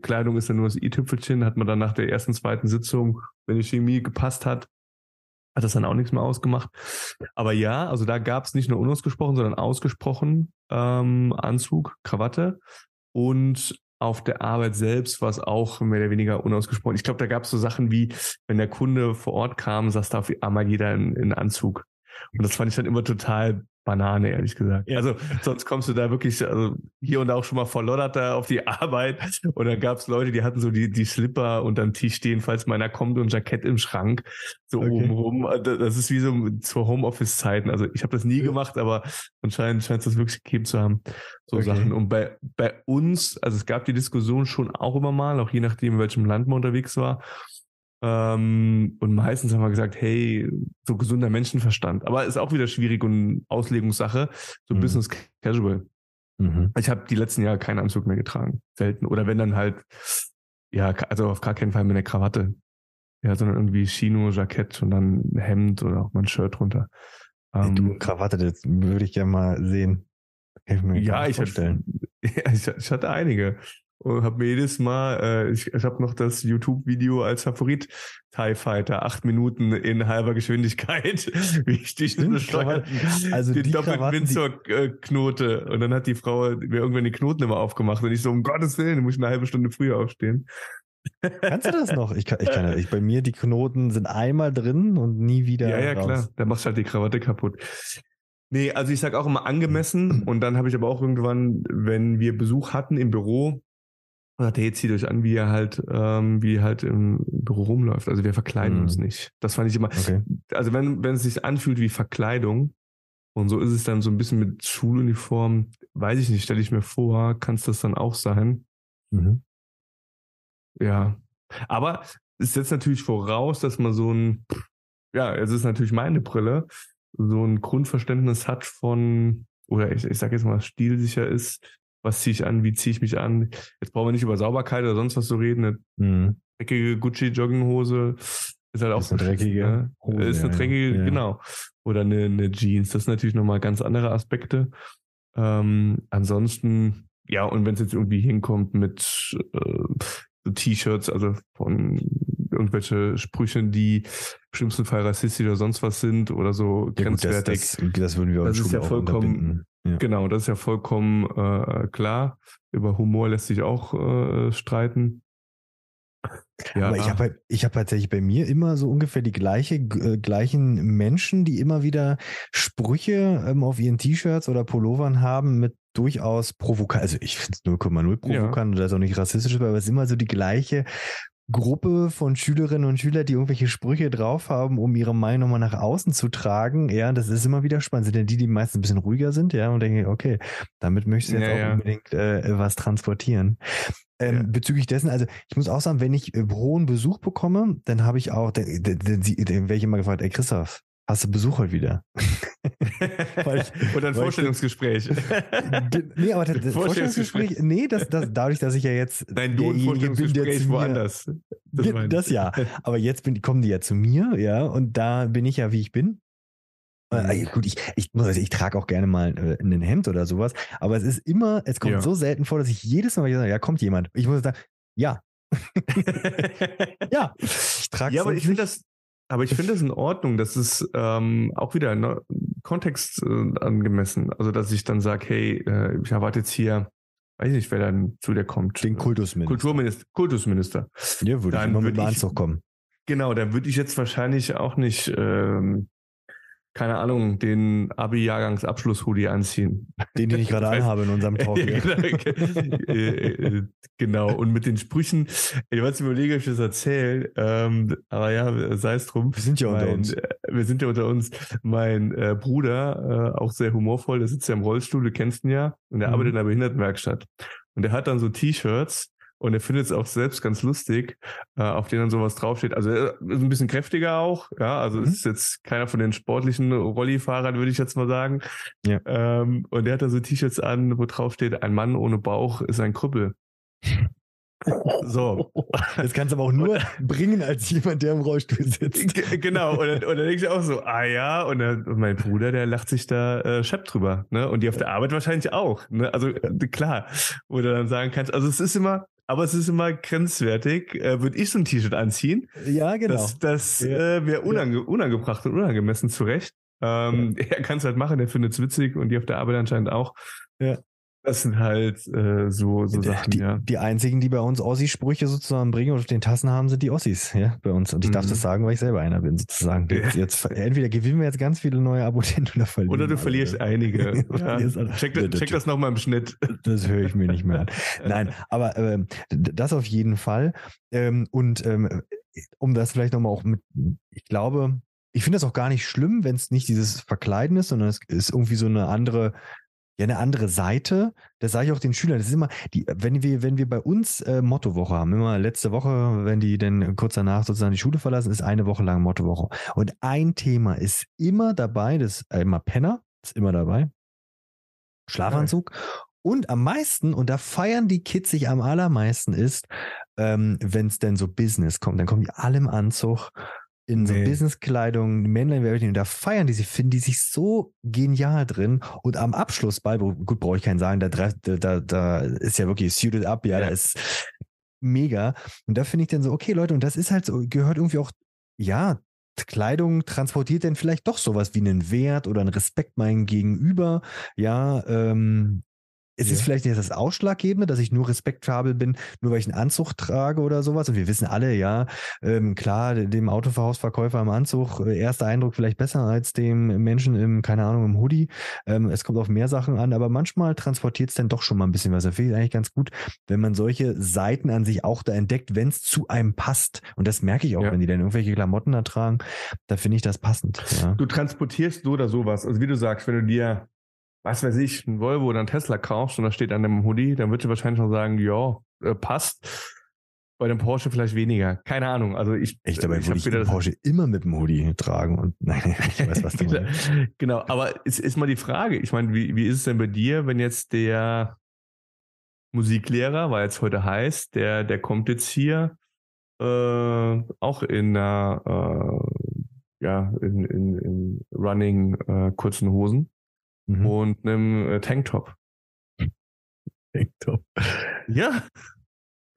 Kleidung ist ja nur das i-Tüpfelchen, hat man dann nach der ersten, zweiten Sitzung, wenn die Chemie gepasst hat, hat das dann auch nichts mehr ausgemacht. Aber ja, also da gab es nicht nur unausgesprochen, sondern ausgesprochen ähm, Anzug, Krawatte und auf der Arbeit selbst war es auch mehr oder weniger unausgesprochen. Ich glaube, da gab es so Sachen wie, wenn der Kunde vor Ort kam, saß da auf einmal jeder in, in Anzug. Und das fand ich dann immer total Banane, ehrlich gesagt. Ja. Also sonst kommst du da wirklich also hier und da auch schon mal verloddert da auf die Arbeit. Und dann gab es Leute, die hatten so die, die Slipper unterm Tisch stehen, falls meiner kommt und ein Jackett im Schrank. So okay. oben rum. Also, das ist wie so zur Homeoffice-Zeiten. Also ich habe das nie ja. gemacht, aber anscheinend scheint es das wirklich gegeben zu haben. So okay. Sachen. Und bei, bei uns, also es gab die Diskussion schon auch immer mal, auch je nachdem, in welchem Land man unterwegs war. Ähm, und meistens haben wir gesagt, hey, so gesunder Menschenverstand. Aber ist auch wieder schwierig und Auslegungssache. So mhm. Business Casual. Mhm. Ich habe die letzten Jahre keinen Anzug mehr getragen. Selten. Oder wenn dann halt, ja, also auf gar keinen Fall mit einer Krawatte. Ja, sondern irgendwie Chino, Jackett und dann ein Hemd oder auch mal ein Shirt drunter. Ähm, du, Krawatte, das würde ich gerne mal sehen. Ich ja, ich hatte, ja, ich, ich hatte einige und habe mir jedes Mal, äh, ich, ich habe noch das YouTube-Video als Favorit, TIE Fighter, acht Minuten in halber Geschwindigkeit, wie ich die bescheuert, also den doppelten Windsor-Knote. Und dann hat die Frau mir irgendwann die Knoten immer aufgemacht und ich so, um Gottes Willen, muss ich eine halbe Stunde früher aufstehen. Kannst du das noch? Ich kann, ich kann ich, bei mir die Knoten sind einmal drin und nie wieder. Ja, ja, raus. klar. Da machst du halt die Krawatte kaputt. Nee, also ich sag auch immer angemessen und dann habe ich aber auch irgendwann, wenn wir Besuch hatten im Büro, sagt er, jetzt zieht euch an, wie er halt, ähm, wie halt im Büro rumläuft. Also wir verkleiden mhm. uns nicht. Das fand ich immer. Okay. Also wenn, wenn es sich anfühlt wie Verkleidung, und so ist es dann so ein bisschen mit Schuluniform, weiß ich nicht, stelle ich mir vor, kann es das dann auch sein. Mhm. Ja. Aber es setzt natürlich voraus, dass man so ein, ja, es ist natürlich meine Brille, so ein Grundverständnis hat von, oder ich, ich sage jetzt mal, stilsicher ist, was ziehe ich an, wie ziehe ich mich an. Jetzt brauchen wir nicht über Sauberkeit oder sonst was zu reden. Eine mhm. dreckige Gucci-Jogginghose ist halt auch ist eine dreckige ne? Hose, Ist eine dreckige, ja. genau. Oder eine, eine Jeans. Das sind natürlich nochmal ganz andere Aspekte. Ähm, ansonsten, ja, und wenn es jetzt irgendwie hinkommt mit äh, T-Shirts, also von irgendwelche Sprüche, die im schlimmsten Fall rassistisch oder sonst was sind oder so ja, grenzwertig. Gut, das, das, das, würden wir das ist ja vollkommen, ja. Genau, das ist ja vollkommen äh, klar. Über Humor lässt sich auch äh, streiten. Ja. Aber ich habe halt, ich habe tatsächlich bei mir immer so ungefähr die gleiche, äh, gleichen Menschen, die immer wieder Sprüche ähm, auf ihren T-Shirts oder Pullovern haben mit durchaus provokant. Also ich finde es 0,0 provokant ja. oder ist auch nicht rassistisch, aber es ist immer so die gleiche Gruppe von Schülerinnen und Schülern, die irgendwelche Sprüche drauf haben, um ihre Meinung nochmal nach außen zu tragen. Ja, das ist immer wieder spannend. Sind denn die, die meistens ein bisschen ruhiger sind, ja, und denke, okay, damit möchtest du jetzt ja, auch ja. unbedingt äh, was transportieren. Ähm, ja. Bezüglich dessen, also ich muss auch sagen, wenn ich äh, hohen Besuch bekomme, dann habe ich auch, dann, dann, dann, dann werde ich immer gefragt, ey Christoph, hast du Besuch heute wieder? ich, Oder ein Vorstellungsgespräch. Ich, nee, aber das, das Vorstellungsgespräch, nee, das, das, dadurch, dass ich ja jetzt Nein, du ein Vorstellungsgespräch bin, woanders. Das, das ja. Aber jetzt bin, kommen die ja zu mir, ja, und da bin ich ja, wie ich bin. Äh, gut, ich, ich, also ich trage auch gerne mal äh, ein Hemd oder sowas, aber es ist immer, es kommt ja. so selten vor, dass ich jedes Mal sage, ja, kommt jemand. Ich muss sagen, ja. ja, ich trage Ja, aber ich finde das, aber ich finde das in Ordnung. Das ist ähm, auch wieder ne, Kontext äh, angemessen. Also, dass ich dann sage, hey, äh, ich erwarte jetzt hier, weiß nicht, wer dann zu dir kommt. Den Kultusminister. Kulturminister. Kultusminister. Ja, würde dann ich immer mit dem Anzug kommen. Genau, da würde ich jetzt wahrscheinlich auch nicht ähm, keine Ahnung, den Abi-Jahrgangsabschluss-Hoodie anziehen. Den, den ich gerade anhabe in unserem Talk. Äh, äh, genau, und mit den Sprüchen, ich wollte überlegen, ob ich das erzähle, ähm, aber ja, sei es drum. Wir sind ja unter mein, uns. Äh, wir sind ja unter uns. Mein äh, Bruder, äh, auch sehr humorvoll, der sitzt ja im Rollstuhl, du kennst ihn ja, und der mhm. arbeitet in einer Behindertenwerkstatt. Und der hat dann so T-Shirts, und er findet es auch selbst ganz lustig, äh, auf denen dann sowas draufsteht. Also er ist ein bisschen kräftiger auch, ja, also mhm. ist jetzt keiner von den sportlichen Rollifahrern, würde ich jetzt mal sagen. Ja. Ähm, und er hat da so T-Shirts an, wo draufsteht, ein Mann ohne Bauch ist ein Krüppel. So. Das kannst du aber auch nur bringen als jemand, der im Rollstuhl sitzt. G genau. Und dann, und dann denke ich auch so, ah ja, und, dann, und mein Bruder, der lacht sich da äh, schepp drüber. Ne? Und die auf der Arbeit wahrscheinlich auch. Ne? Also klar, wo du dann sagen kannst, also es ist immer, aber es ist immer grenzwertig. Äh, Würde ich so ein T-Shirt anziehen? Ja, genau. Das, das ja. äh, wäre unange ja. unangebracht und unangemessen zurecht. Ähm, ja. Er kann es halt machen, er findet es witzig und die auf der Arbeit anscheinend auch. Ja. Das sind halt äh, so, so Sachen, die, ja. Die einzigen, die bei uns Ossi-Sprüche sozusagen bringen und auf den Tassen haben, sind die Ossis, ja, bei uns. Und ich darf Mhm. das sagen, weil ich selber einer bin, sozusagen. Jetzt, jetzt, entweder gewinnen wir jetzt ganz viele neue Abonnenten oder verlieren. Oder du alle. verlierst einige. Ja. check, das- check das nochmal im Schnitt. Das höre ich mir nicht mehr an. Nein, aber ähm, das auf jeden Fall. Ähm, und ähm, um das vielleicht nochmal auch mit, ich glaube, ich finde das auch gar nicht schlimm, wenn es nicht dieses Verkleiden ist, sondern es ist irgendwie so eine andere, ja, eine andere Seite. Das sage ich auch den Schülern. Das ist immer, die, wenn wir, wenn wir bei uns äh, Mottowoche haben, immer letzte Woche, wenn die dann kurz danach sozusagen die Schule verlassen, ist eine Woche lang Mottowoche. Und ein Thema ist immer dabei, das ist immer Penner, ist immer dabei. Schlafanzug. Und am meisten, und da feiern die Kids sich am allermeisten, ist, ähm, wenn es denn so Business kommt, dann kommen die alle im Anzug in so Nee. Businesskleidung, Männlein, Weibchen, und da feiern die sich, finden die sich so genial drin. Und am Abschlussball, wo- gut, brauche ich keinen sagen, da, da, da ist ja wirklich suited up, ja, Ja. da ist mega. Und da finde ich dann so, okay, Leute, und das ist halt so, gehört irgendwie auch, ja, Kleidung transportiert denn vielleicht doch sowas wie einen Wert oder einen Respekt meinem Gegenüber. Ja, ähm, es ist Ja. vielleicht nicht das Ausschlaggebende, dass ich nur respektabel bin, nur weil ich einen Anzug trage oder sowas. Und wir wissen alle, ja, ähm, klar, dem Autoverhausverkäufer im Anzug, äh, erster Eindruck vielleicht besser als dem Menschen im, keine Ahnung, im Hoodie. Ähm, es kommt auf mehr Sachen an, aber manchmal transportiert es dann doch schon mal ein bisschen was. Da finde ich eigentlich ganz gut, wenn man solche Seiten an sich auch da entdeckt, wenn es zu einem passt. Und das merke ich auch, Ja. wenn die dann irgendwelche Klamotten da tragen, da finde ich das passend. Ja. Du transportierst so oder sowas. Also wie du sagst, wenn du dir, was weiß ich, ein Volvo oder ein Tesla kaufst und da steht an dem Hoodie, dann wird du wahrscheinlich schon sagen, ja, äh, passt. Bei dem Porsche vielleicht weniger. Keine Ahnung. Also ich, Echt, dabei ich würde ich den Porsche immer mit dem Hoodie tragen und nein, ich weiß, was du meinst. genau, aber es ist mal die Frage, ich meine, wie, wie ist es denn bei dir, wenn jetzt der Musiklehrer, weil jetzt heute heißt, der, der kommt jetzt hier äh, auch in einer, äh, ja, in, in, in running äh, kurzen Hosen Mhm. und einem äh, Tanktop. Top. Ja.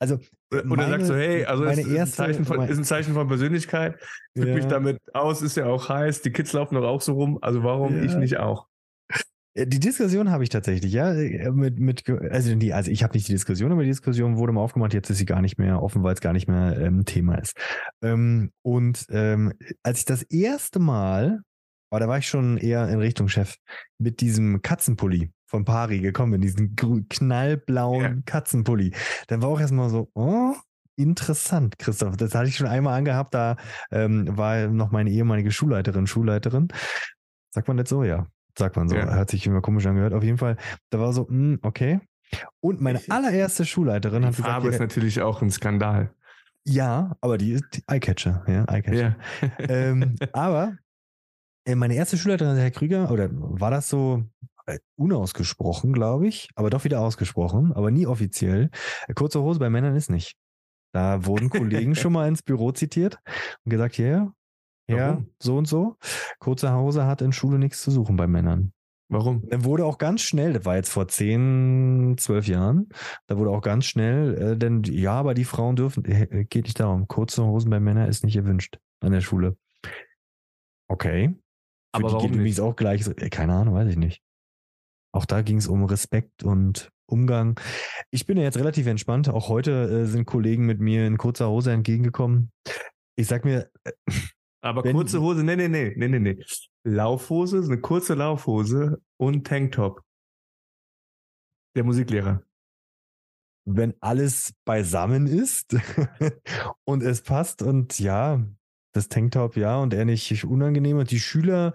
Also, Und meine- dann sagst du, hey, also meine es ist, ein erste- Zeichen von, ist ein Zeichen von Persönlichkeit. Mich Ja. damit aus, ist ja auch heiß. Die Kids laufen doch auch so rum. Also warum Ja. ich nicht auch? Äh, Die Diskussion habe ich tatsächlich, ja. äh, Mit, mit, also, die, also ich habe nicht die Diskussion, aber die Diskussion wurde mal aufgemacht, jetzt ist sie gar nicht mehr offen, weil es gar nicht mehr ähm, Thema ist. Ähm, und ähm, als ich das erste Mal, aber da war ich schon eher in Richtung Chef, mit diesem Katzenpulli von Pari gekommen bin, diesen knallblauen Ja. Katzenpulli, dann war auch erstmal so, oh, interessant, Christoph. Das hatte ich schon einmal angehabt, da ähm, war noch meine ehemalige Schulleiterin, Schulleiterin. Sagt man das so? Ja. Sagt man so. Ja. Hat sich immer komisch angehört. Auf jeden Fall, da war so, hm, okay. Und meine allererste Schulleiterin Die hat gesagt, Farbe ist natürlich auch ein Skandal. ja, aber die ist die Eyecatcher, ja, Eyecatcher. Ja. ähm, aber meine erste Schulleiterin, Herr Krüger, oder war das so äh, unausgesprochen, glaube ich, aber doch wieder ausgesprochen, aber nie offiziell. Äh, Kurze Hose bei Männern ist nicht. Da wurden Kollegen schon mal ins Büro zitiert und gesagt, ja, ja, Warum? so und so. Kurze Hose hat in Schule nichts zu suchen bei Männern. Warum? Dann wurde auch ganz schnell, das war jetzt vor 10, 12 Jahren, da wurde auch ganz schnell, äh, denn ja, aber die Frauen dürfen, äh, geht nicht darum, kurze Hosen bei Männern ist nicht erwünscht an der Schule. Okay. Für Aber die warum geht übrigens auch gleich, so, äh, keine Ahnung, weiß ich nicht. Auch da ging es um Respekt und Umgang. Ich bin ja jetzt relativ entspannt. Auch heute äh, sind Kollegen mit mir in kurzer Hose entgegengekommen. Ich sag mir, äh, Aber Wenn- kurze Hose, nee, nee, nee, nee, nee, nee. Laufhose, eine kurze Laufhose und Tanktop. Der Musiklehrer. wenn alles beisammen ist und es passt und ja, das Tanktop ja und er nicht unangenehm und die Schüler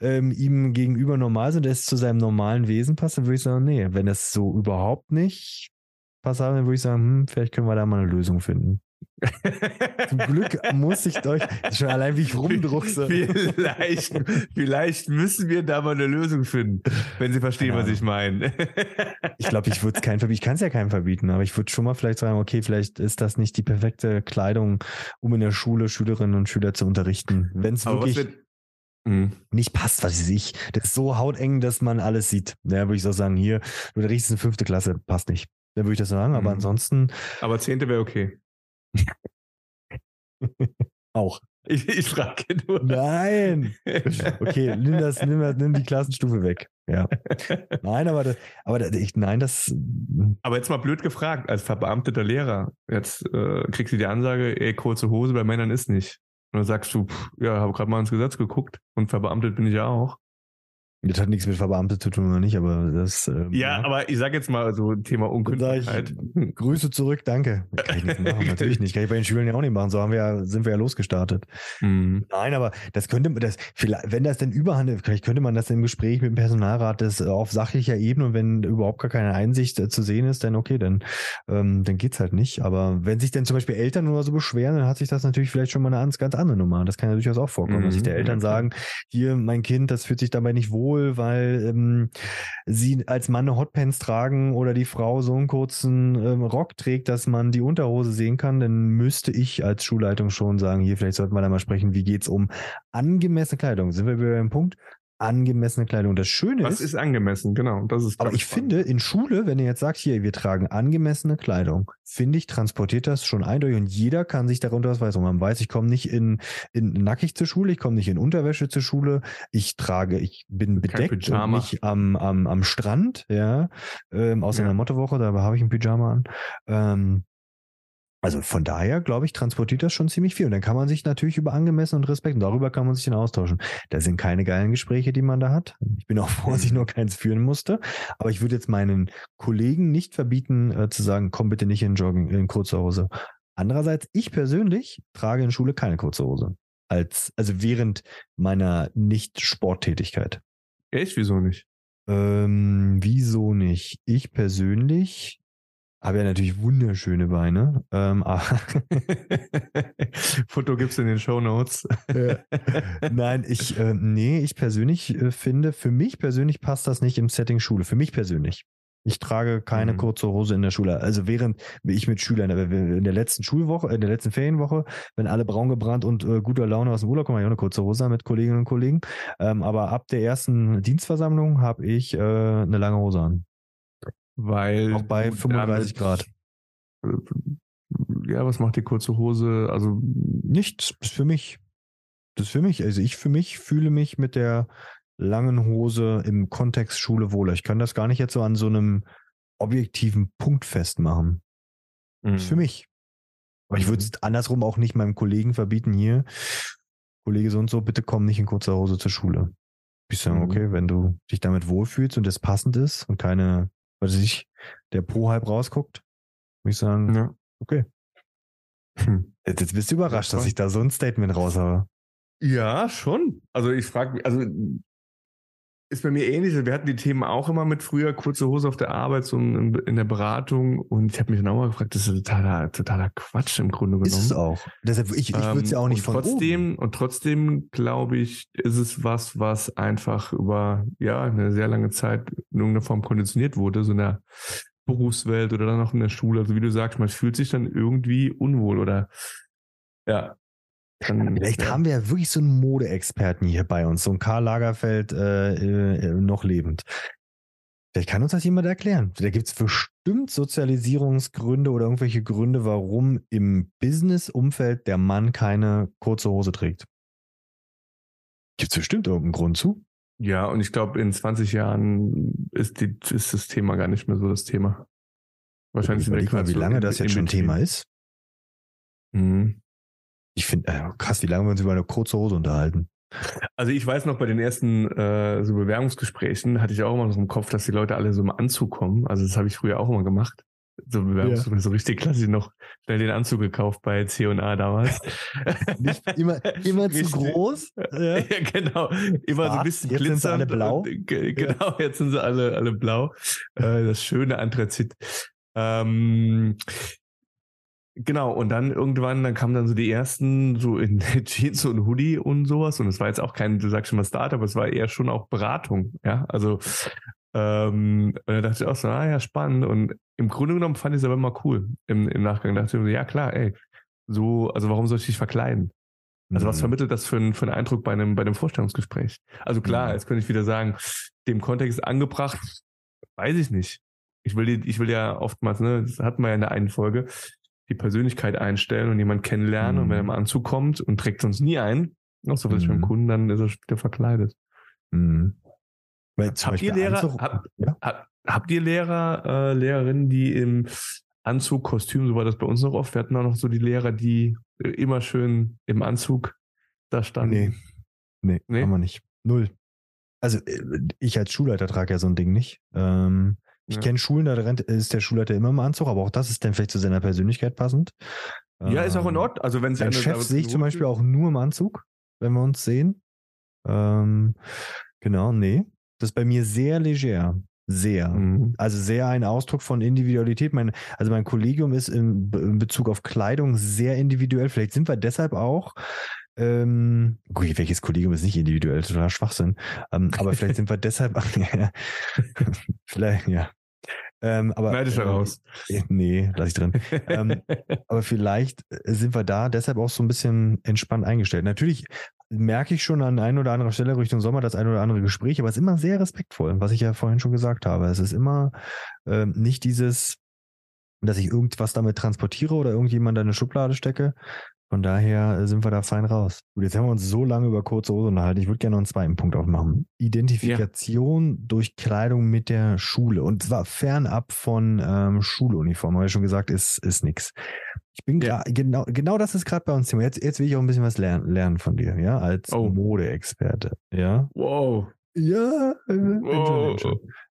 ähm, ihm gegenüber normal sind, es zu seinem normalen Wesen passt, dann würde ich sagen, nee, wenn es so überhaupt nicht passt, dann würde ich sagen, hm, vielleicht können wir da mal eine Lösung finden. Zum Glück muss ich euch, schon allein wie ich rumdruckse. Vielleicht, vielleicht müssen wir da mal eine Lösung finden, wenn Sie verstehen, was ich meine. Ich glaube, ich würde es keinem verbieten. Ich kann es ja keinem verbieten, aber ich würde schon mal vielleicht sagen, okay, vielleicht ist das nicht die perfekte Kleidung, um in der Schule Schülerinnen und Schüler zu unterrichten. Wenn es wirklich wird, Hm. nicht passt, was weiß ich. Das ist so hauteng, dass man alles sieht. Ja, würde ich so sagen, hier, du riechst in fünfte Klasse, passt nicht. Dann würde ich das sagen, aber Mhm. ansonsten Aber Zehnte wäre okay. auch. Ich, ich frage nur. Nein. Okay, nimm das, nimm, nimm die Klassenstufe weg. Ja. Nein, aber, das, aber das, ich, nein, das. Aber jetzt mal blöd gefragt, als verbeamteter Lehrer, jetzt äh, kriegst du die Ansage, ey, kurze Hose bei Männern ist nicht. Und dann sagst du, pff, ja, habe gerade mal ins Gesetz geguckt und verbeamtet bin ich ja auch. Das hat nichts mit Verbeamtet zu tun oder nicht, aber das. Ähm, ja, ja, aber ich sage jetzt mal so Thema Unkündigkeit. Grüße zurück, danke. Kann ich nicht machen, natürlich nicht. Kann ich bei den Schülern ja auch nicht machen. So haben wir ja, sind wir ja losgestartet. Mhm. Nein, aber das könnte, das, vielleicht, wenn das denn überhand, vielleicht könnte man das im Gespräch mit dem Personalrat das auf sachlicher Ebene und wenn überhaupt gar keine Einsicht äh, zu sehen ist, dann okay, dann, ähm, dann geht's halt nicht. Aber wenn sich denn zum Beispiel Eltern oder so beschweren, dann hat sich das natürlich vielleicht schon mal eine ganz andere Nummer. Das kann ja durchaus auch vorkommen, mhm. dass sich der Eltern sagen, hier, mein Kind, das fühlt sich dabei nicht wohl wohl, weil ähm, sie als Mann eine Hotpants tragen oder die Frau so einen kurzen ähm, Rock trägt, dass man die Unterhose sehen kann, dann müsste ich als Schulleitung schon sagen, hier, vielleicht sollten wir da mal sprechen, wie geht's um angemessene Kleidung? Sind wir wieder beim Punkt? Angemessene Kleidung. Das Schöne Was ist. Was ist angemessen, genau. Das ist aber ich spannend. finde, in Schule, wenn ihr jetzt sagt, hier, wir tragen angemessene Kleidung, finde ich, transportiert das schon eindeutig und jeder kann sich darunter was weiß. Und man weiß, ich komme nicht in, in nackig zur Schule, ich komme nicht in Unterwäsche zur Schule, ich trage, ich bin bedeckt und nicht am, am, am Strand, ja, ähm, außer ja. in der Mottowoche, da habe ich ein Pyjama an. Ähm, also von daher, glaube ich, transportiert das schon ziemlich viel. Und dann kann man sich natürlich über angemessen und Respekt, und darüber kann man sich dann austauschen. Das sind keine geilen Gespräche, die man da hat. Ich bin auch froh, dass ich mhm. nur keins führen musste. Aber ich würde jetzt meinen Kollegen nicht verbieten, äh, zu sagen, komm bitte nicht in Joggen, in kurzer Hose. Andererseits, ich persönlich trage in Schule keine kurze Hose. Als, also während meiner Nicht-Sporttätigkeit. Echt? Wieso nicht? Ähm, wieso nicht? Ich persönlich habe ja natürlich wunderschöne Beine. Ähm, Foto gibt's in den Show Notes. Nein, ich, äh, nee, ich persönlich äh, finde, für mich persönlich passt das nicht im Setting Schule. Für mich persönlich. Ich trage keine mhm. kurze Hose in der Schule. Also während ich mit Schülern, in der letzten Schulwoche, in der letzten Ferienwoche, wenn alle braun gebrannt und äh, guter Laune aus dem Urlaub kommen, habe ich auch eine kurze Hose mit Kolleginnen und Kollegen. Ähm, aber ab der ersten Dienstversammlung habe ich äh, eine lange Hose an. Weil auch bei 35 Grad. Ja, was macht die kurze Hose? Also nichts ist für mich. Das ist für mich. Also ich für mich fühle mich mit der langen Hose im Kontext Schule wohler. Ich kann das gar nicht jetzt so an so einem objektiven Punkt festmachen. Mhm. Das ist für mich. Aber ich würde es andersrum auch nicht meinem Kollegen verbieten hier. Kollege so und so, bitte komm nicht in kurzer Hose zur Schule. Ich sage, mhm. okay, wenn du dich damit wohlfühlst und das passend ist und keine weil sich der Po halb rausguckt, würde ich sagen, ja. okay. Hm. Jetzt, jetzt bist du überrascht, dass ich da so ein Statement raus habe. Ja, schon. Also ich frage mich, also ist bei mir ähnlich. Wir hatten die Themen auch immer mit früher kurze Hose auf der Arbeit, so in, in der Beratung. Und ich habe mich dann auch mal gefragt, das ist totaler, totaler Quatsch im Grunde genommen. Ist es auch. Deshalb, ich, ich würde es ja auch nicht von trotzdem, oben. Und trotzdem, glaube ich, ist es was, was einfach über ja eine sehr lange Zeit in irgendeiner Form konditioniert wurde, so in der Berufswelt oder dann auch in der Schule. Also wie du sagst, man fühlt sich dann irgendwie unwohl oder ja, dann, Vielleicht ja. haben wir ja wirklich so einen Modeexperten hier bei uns, so ein Karl Lagerfeld äh, äh, noch lebend. Vielleicht kann uns das jemand erklären. Da gibt es bestimmt Sozialisierungsgründe oder irgendwelche Gründe, warum im Business-Umfeld der Mann keine kurze Hose trägt. Gibt es bestimmt irgendeinen Grund zu? Ja, und ich glaube, in 20 Jahren ist, die, ist das Thema gar nicht mehr so das Thema. Wahrscheinlich Überleg mal, wie lange das jetzt schon Thema ist. Mhm. Ich finde, äh, krass, wie lange wir uns über eine kurze Hose unterhalten. Also ich weiß noch, bei den ersten äh, so Bewerbungsgesprächen hatte ich auch immer so im Kopf, dass die Leute alle so im Anzug kommen. Also das habe ich früher auch immer gemacht. So Bewerbungsgespräche, ja. so richtig klassisch noch schnell den Anzug gekauft bei C&A damals. Nicht immer, immer zu groß. Ja, ja genau. Immer Schwarz, so ein bisschen jetzt sind sie alle blau. Und, genau, jetzt sind sie alle, alle blau. Äh, das schöne Anthrazit. Ähm, Genau, und dann irgendwann, dann kamen dann so die ersten so in Jeans und Hoodie und sowas. Und es war jetzt auch kein, du sagst schon mal Startup, aber es war eher schon auch Beratung, ja. Also ähm, und da dachte ich auch so, ah ja, spannend. Und im Grunde genommen fand ich es aber immer cool. Im, im Nachgang dachte ich so, ja klar, ey, so, also warum soll ich dich verkleiden? Also was mhm. vermittelt das für, ein, für einen Eindruck bei einem, bei einem Vorstellungsgespräch? Also klar, mhm. jetzt könnte ich wieder sagen, dem Kontext angebracht, weiß ich nicht. Ich will, die, ich will ja oftmals, ne, das hatten wir ja in der einen Folge, die Persönlichkeit einstellen und jemand kennenlernen mhm. und wenn er im Anzug kommt und trägt sonst nie ein, auch so vielleicht mhm. beim Kunden, dann ist er wieder verkleidet. Mhm. habt, ihr Lehrer, Anzug, hab, ja? habt ihr Lehrer, äh, Lehrerinnen, die im Anzug, Kostüm, so war das bei uns noch oft. Wir hatten auch noch so die Lehrer, die äh, immer schön im Anzug da standen. Nee, nee, nee? haben wir nicht. Null. Also äh, ich als Schulleiter trage ja so ein Ding nicht. Ähm, ich ja. kenne Schulen, da ist der Schulleiter immer im Anzug, aber auch das ist dann vielleicht zu seiner Persönlichkeit passend. Ja, ist auch in ähm, Ordnung. Also wenn Ein Chef sehe ich zum Beispiel auch nur im Anzug, wenn wir uns sehen. Ähm, genau, nee. Das ist bei mir sehr leger. Sehr. Mhm. Also sehr ein Ausdruck von Individualität. Mein, also mein Kollegium ist in, in, Bezug auf Kleidung sehr individuell. Vielleicht sind wir deshalb auch. Ähm, gut, welches Kollegium ist nicht individuell? Total Schwachsinn. Ähm, aber vielleicht sind wir deshalb. vielleicht, ja. Ähm, aber, Nein, ist äh, raus. Äh, nee, lass ich drin. ähm, aber vielleicht sind wir da deshalb auch so ein bisschen entspannt eingestellt. Natürlich merke ich schon an ein oder anderer Stelle Richtung Sommer das ein oder andere Gespräch, aber es ist immer sehr respektvoll, was ich ja vorhin schon gesagt habe. Es ist immer äh, nicht dieses, dass ich irgendwas damit transportiere oder irgendjemand in eine Schublade stecke, von daher äh, sind wir da fein raus. Gut, jetzt haben wir uns so lange über kurze Hose unterhalten. Ich würde gerne noch einen zweiten Punkt aufmachen. Identifikation ja. durch Kleidung mit der Schule. Und zwar fernab von ähm, Schuluniform. Habe ich schon gesagt, ist, ist nix. Ich bin ja. genau, genau das ist gerade bei uns Thema. Jetzt, jetzt will ich auch ein bisschen was lernen, lernen von dir, ja, als oh. Modeexperte. Ja. Wow. Ja, äh, oh.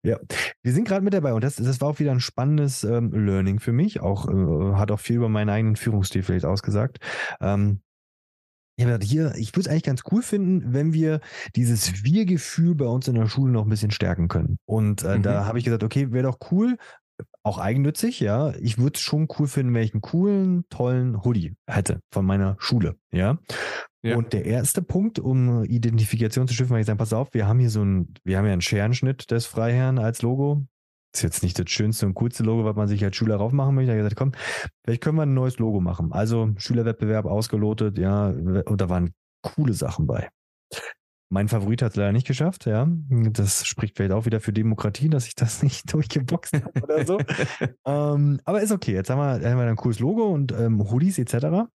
ja. Wir sind gerade mit dabei und das, das war auch wieder ein spannendes ähm, Learning für mich. Auch äh, hat auch viel über meinen eigenen Führungsstil vielleicht ausgesagt. Ähm, ich habe hier, ich würde es eigentlich ganz cool finden, wenn wir dieses Wir-Gefühl bei uns in der Schule noch ein bisschen stärken können. Und äh, mhm. da habe ich gesagt, okay, wäre doch cool, auch eigennützig, ja. Ich würde es schon cool finden, wenn ich einen coolen, tollen Hoodie hätte von meiner Schule, ja. Ja. Und der erste Punkt, um Identifikation zu schiffen, weil ich sage, pass auf, wir haben hier so ein, wir haben ja einen Scherenschnitt des Freiherrn als Logo. Ist jetzt nicht das schönste und coolste Logo, was man sich als Schüler raufmachen möchte. Ich habe gesagt, komm, vielleicht können wir ein neues Logo machen. Also Schülerwettbewerb ausgelotet, ja, und da waren coole Sachen bei. Mein Favorit hat es leider nicht geschafft, ja. Das spricht vielleicht auch wieder für Demokratie, dass ich das nicht durchgeboxt habe oder so. ähm, aber ist okay. Jetzt haben wir, haben wir ein cooles Logo und ähm, Hoodies etc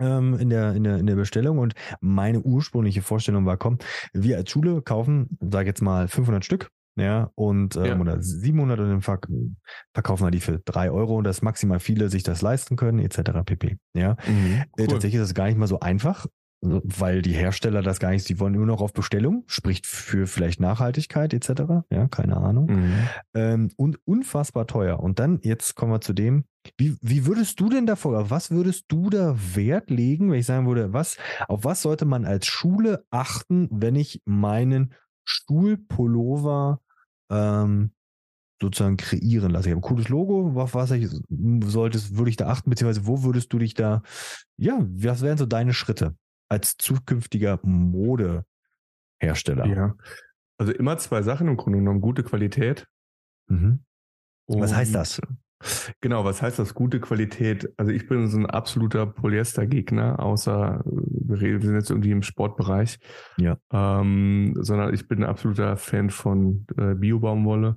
ähm, in, der, in, der, in der Bestellung und meine ursprüngliche Vorstellung war, komm, wir als Schule kaufen, sag jetzt mal 500 Stück, ja, und ähm, ja. oder 700 und dann verk verkaufen wir die für drei Euro und dass maximal viele sich das leisten können, etc. pp. Ja, mhm, äh, cool. tatsächlich ist das gar nicht mal so einfach, weil die Hersteller das gar nicht, die wollen nur noch auf Bestellung, spricht für vielleicht Nachhaltigkeit etc. Ja, keine Ahnung. Mhm. Ähm, und unfassbar teuer. Und dann, jetzt kommen wir zu dem, wie, wie würdest du denn davor, was würdest du da Wert legen, wenn ich sagen würde, was, auf was sollte man als Schule achten, wenn ich meinen Schulpullover ähm, sozusagen kreieren lasse. Ich habe ein cooles Logo, auf was ich solltest, würde ich da achten, beziehungsweise wo würdest du dich da, ja, was wären so deine Schritte? als zukünftiger Modehersteller? Ja, also immer zwei Sachen im Grunde genommen. Gute Qualität. Mhm. Was heißt das? Genau, was heißt das? Gute Qualität. Also ich bin so ein absoluter Polyester-Gegner, außer wir sind jetzt irgendwie im Sportbereich. Ja. Ähm, sondern ich bin ein absoluter Fan von äh, Biobaumwolle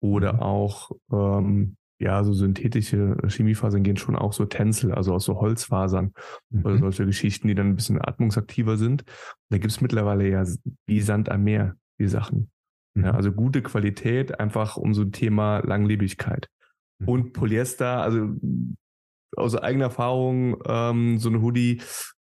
oder mhm. auch ähm, ja, so synthetische Chemiefasern gehen schon auch so Tänzel, also aus so Holzfasern mhm. oder solche Geschichten, die dann ein bisschen atmungsaktiver sind. Da gibt's mittlerweile ja wie Sand am Meer, die Sachen. Mhm. Ja, also gute Qualität, einfach um so ein Thema Langlebigkeit. Mhm. Und Polyester, also aus eigener Erfahrung, ähm, so ein Hoodie,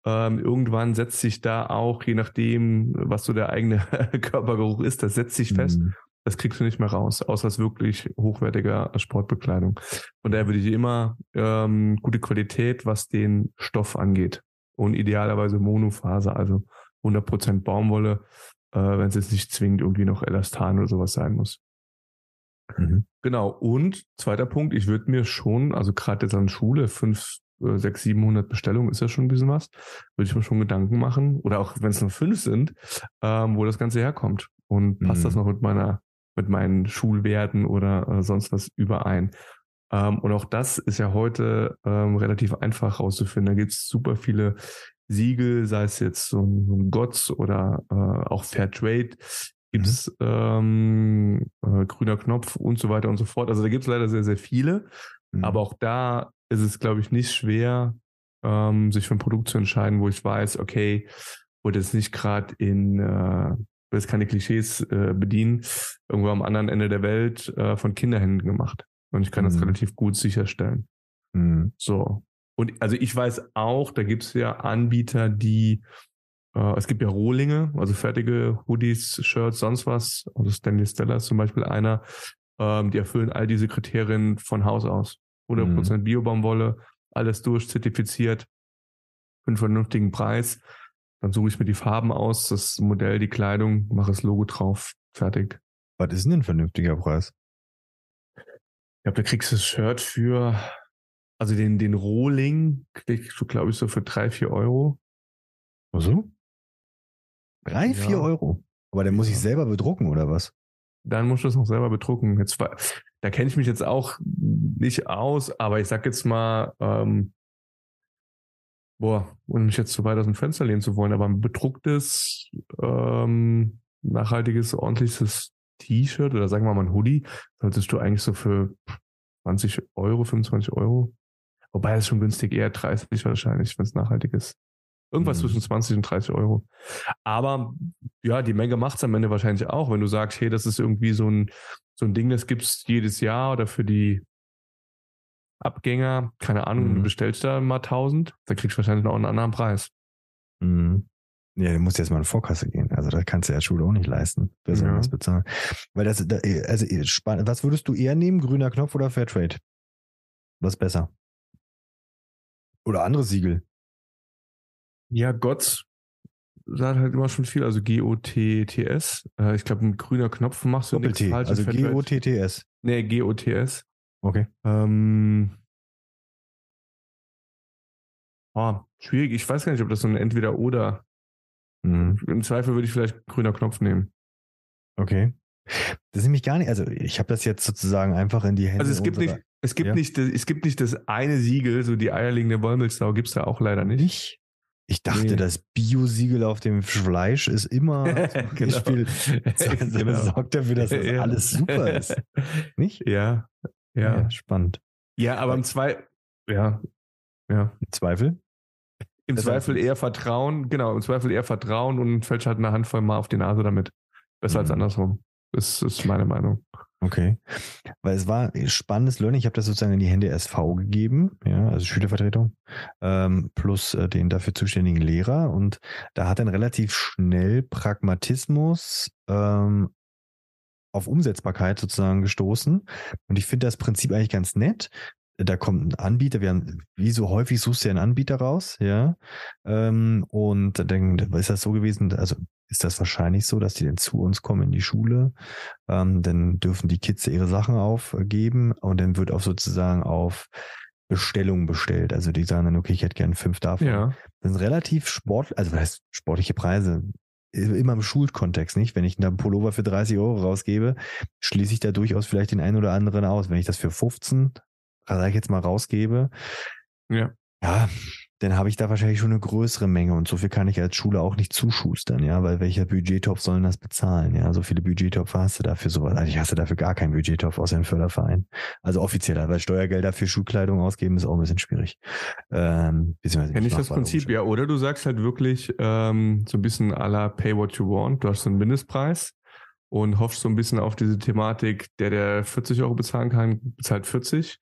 ähm, irgendwann setzt sich da auch, je nachdem, was so der eigene Körpergeruch ist, das setzt sich fest. Mhm das kriegst du nicht mehr raus, außer als wirklich hochwertiger Sportbekleidung. Von daher würde ich immer ähm, gute Qualität, was den Stoff angeht. Und idealerweise Monofaser, also 100% Baumwolle, äh, wenn es jetzt nicht zwingend irgendwie noch Elastan oder sowas sein muss. Mhm. Genau. Und zweiter Punkt, ich würde mir schon, also gerade jetzt an Schule, fünf, äh, sechs, siebenhundert Bestellungen ist ja schon ein bisschen was, würde ich mir schon Gedanken machen, oder auch wenn es nur fünf sind, ähm, wo das Ganze herkommt. Und passt mhm. das noch mit meiner mit meinen Schulwerten oder äh, sonst was überein. Ähm, und auch das ist ja heute ähm, relativ einfach rauszufinden. Da gibt es super viele Siegel, sei es jetzt so ein, so ein GOTS oder äh, auch Fairtrade, gibt es mhm. ähm, äh, grüner Knopf und so weiter und so fort. Also da gibt es leider sehr, sehr viele. Mhm. Aber auch da ist es, glaube ich, nicht schwer, ähm, sich für ein Produkt zu entscheiden, wo ich weiß, okay, wurde jetzt nicht gerade in, äh, will jetzt keine Klischees äh, bedienen, irgendwo am anderen Ende der Welt äh, von Kinderhänden gemacht. Und ich kann mhm. das relativ gut sicherstellen. Mhm. So. Und also ich weiß auch, da gibt es ja Anbieter, die äh, es gibt ja Rohlinge, also fertige Hoodies, Shirts, sonst was. Also Stanley Stella ist zum Beispiel einer. Ähm, die erfüllen all diese Kriterien von Haus aus. 100% mhm. Biobaumwolle, alles durchzertifiziert, für einen vernünftigen Preis. Dann suche ich mir die Farben aus, das Modell, die Kleidung, mache das Logo drauf, fertig. Was ist denn ein vernünftiger Preis? Ich glaube, da kriegst du das Shirt für, also den, den Rohling kriegst du, glaube ich, so für drei, vier Euro. Ach so? Drei, ja. vier Euro? Aber der muss ich selber bedrucken, oder was? Dann musst du es noch selber bedrucken. Jetzt, da kenne ich mich jetzt auch nicht aus, aber ich sag jetzt mal, ähm, boah, ohne mich jetzt zu weit aus dem Fenster lehnen zu wollen, aber ein bedrucktes, ähm, nachhaltiges, ordentliches T-Shirt oder sagen wir mal ein Hoodie, solltest du eigentlich so für 20 Euro, 25 Euro, wobei es schon günstig, eher 30 wahrscheinlich, wenn es nachhaltig ist. Irgendwas mhm. zwischen 20 und 30 Euro. Aber ja, die Menge macht es am Ende wahrscheinlich auch, wenn du sagst, hey, das ist irgendwie so ein, so ein Ding, das gibt es jedes Jahr oder für die Abgänger, keine Ahnung, mhm. du bestellst da mal 1000, dann kriegst du wahrscheinlich noch einen anderen Preis. Mhm. Ja, du musst jetzt mal in Vorkasse gehen. Also das kannst du ja Schule auch nicht leisten, besonders ja. bezahlen. Weil das, also spannend. Was würdest du eher nehmen, grüner Knopf oder Fairtrade? Was besser? Oder andere Siegel? Ja, Gott sagt halt immer schon viel, also G-O-T-T-S. Äh, ich glaube, ein grüner Knopf machst du nichts falsch. Also G-O-T-T-S. Nee, G-O-T-S. Okay. Ähm, oh, schwierig. Ich weiß gar nicht, ob das so ein Entweder-Oder. Mhm. Im Zweifel würde ich vielleicht grüner Knopf nehmen. Okay. Das ist nämlich gar nicht, also ich habe das jetzt sozusagen einfach in die Hände. Also es gibt nicht, es gibt ja? nicht, es gibt nicht das eine Siegel, so die eierlegende Wollmilchsau gibt es da auch leider nicht. nicht? Ich dachte, nee. das Bio-Siegel auf dem Fleisch ist immer genau. Spiel, genau. sorgt dafür, dass das ja. alles super ist. Nicht? Ja. Ja. ja spannend. Ja, aber im Zweifel, ja. Ja. Zweifel? Im das Zweifel eher Vertrauen, genau, im Zweifel eher Vertrauen und fällt halt eine Handvoll mal auf die Nase damit. Besser mhm. als andersrum. Das ist meine Meinung. Okay. Weil es war spannendes Learning. Ich habe das sozusagen in die Hände SV gegeben, ja, also Schülervertretung, ähm, plus äh, den dafür zuständigen Lehrer. Und da hat dann relativ schnell Pragmatismus ähm, auf Umsetzbarkeit sozusagen gestoßen. Und ich finde das Prinzip eigentlich ganz nett. Da kommt ein Anbieter, wir haben, wie so häufig suchst du ja einen Anbieter raus, ja. Ähm, und dann ist das so gewesen, also ist das wahrscheinlich so, dass die dann zu uns kommen in die Schule. Ähm, dann dürfen die Kids ihre Sachen aufgeben und dann wird auch sozusagen auf Bestellung bestellt. Also die sagen dann, okay, ich hätte gerne fünf davon. Ja. Das sind relativ sport, also was heißt sportliche Preise? Immer im Schulkontext, nicht? Wenn ich einen Pullover für 30 Euro rausgebe, schließe ich da durchaus vielleicht den einen oder anderen aus. Wenn ich das für 15, sag ich jetzt mal, rausgebe, ja, ja dann habe ich da wahrscheinlich schon eine größere Menge und so viel kann ich als Schule auch nicht zuschustern, ja, weil welcher Budgettopf sollen das bezahlen, ja, so viele Budgettopf hast du dafür sowas, eigentlich hast du dafür gar keinen Budgettopf aus einem Förderverein, also offizieller, weil Steuergelder für Schulkleidung ausgeben ist auch ein bisschen schwierig. Ähm, Kenn ich das Prinzip, ja, oder du sagst halt wirklich ähm, so ein bisschen à la pay what you want, du hast so einen Mindestpreis und hoffst so ein bisschen auf diese Thematik, der, der 40 Euro bezahlen kann, bezahlt 40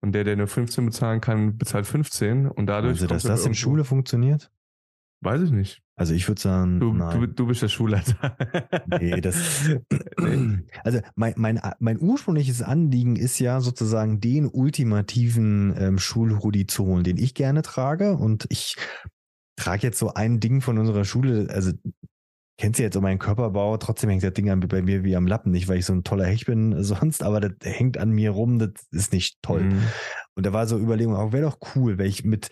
und der, der nur 15 bezahlen kann, bezahlt 15. Und dadurch. Also, dass das in Schule funktioniert? Weiß ich nicht. Also ich würde sagen, du, du, du, bist der Schulleiter. nee, das. also mein, mein, mein ursprüngliches Anliegen ist ja sozusagen den ultimativen ähm, Schulhoodie zu holen, den ich gerne trage. Und ich trage jetzt so ein Ding von unserer Schule. Also kennst du jetzt so meinen Körperbau, trotzdem hängt das Ding bei mir wie am Lappen, nicht weil ich so ein toller Hecht bin sonst, aber das hängt an mir rum, das ist nicht toll. Mhm. Und da war so Überlegung, auch wäre doch cool, wenn ich mit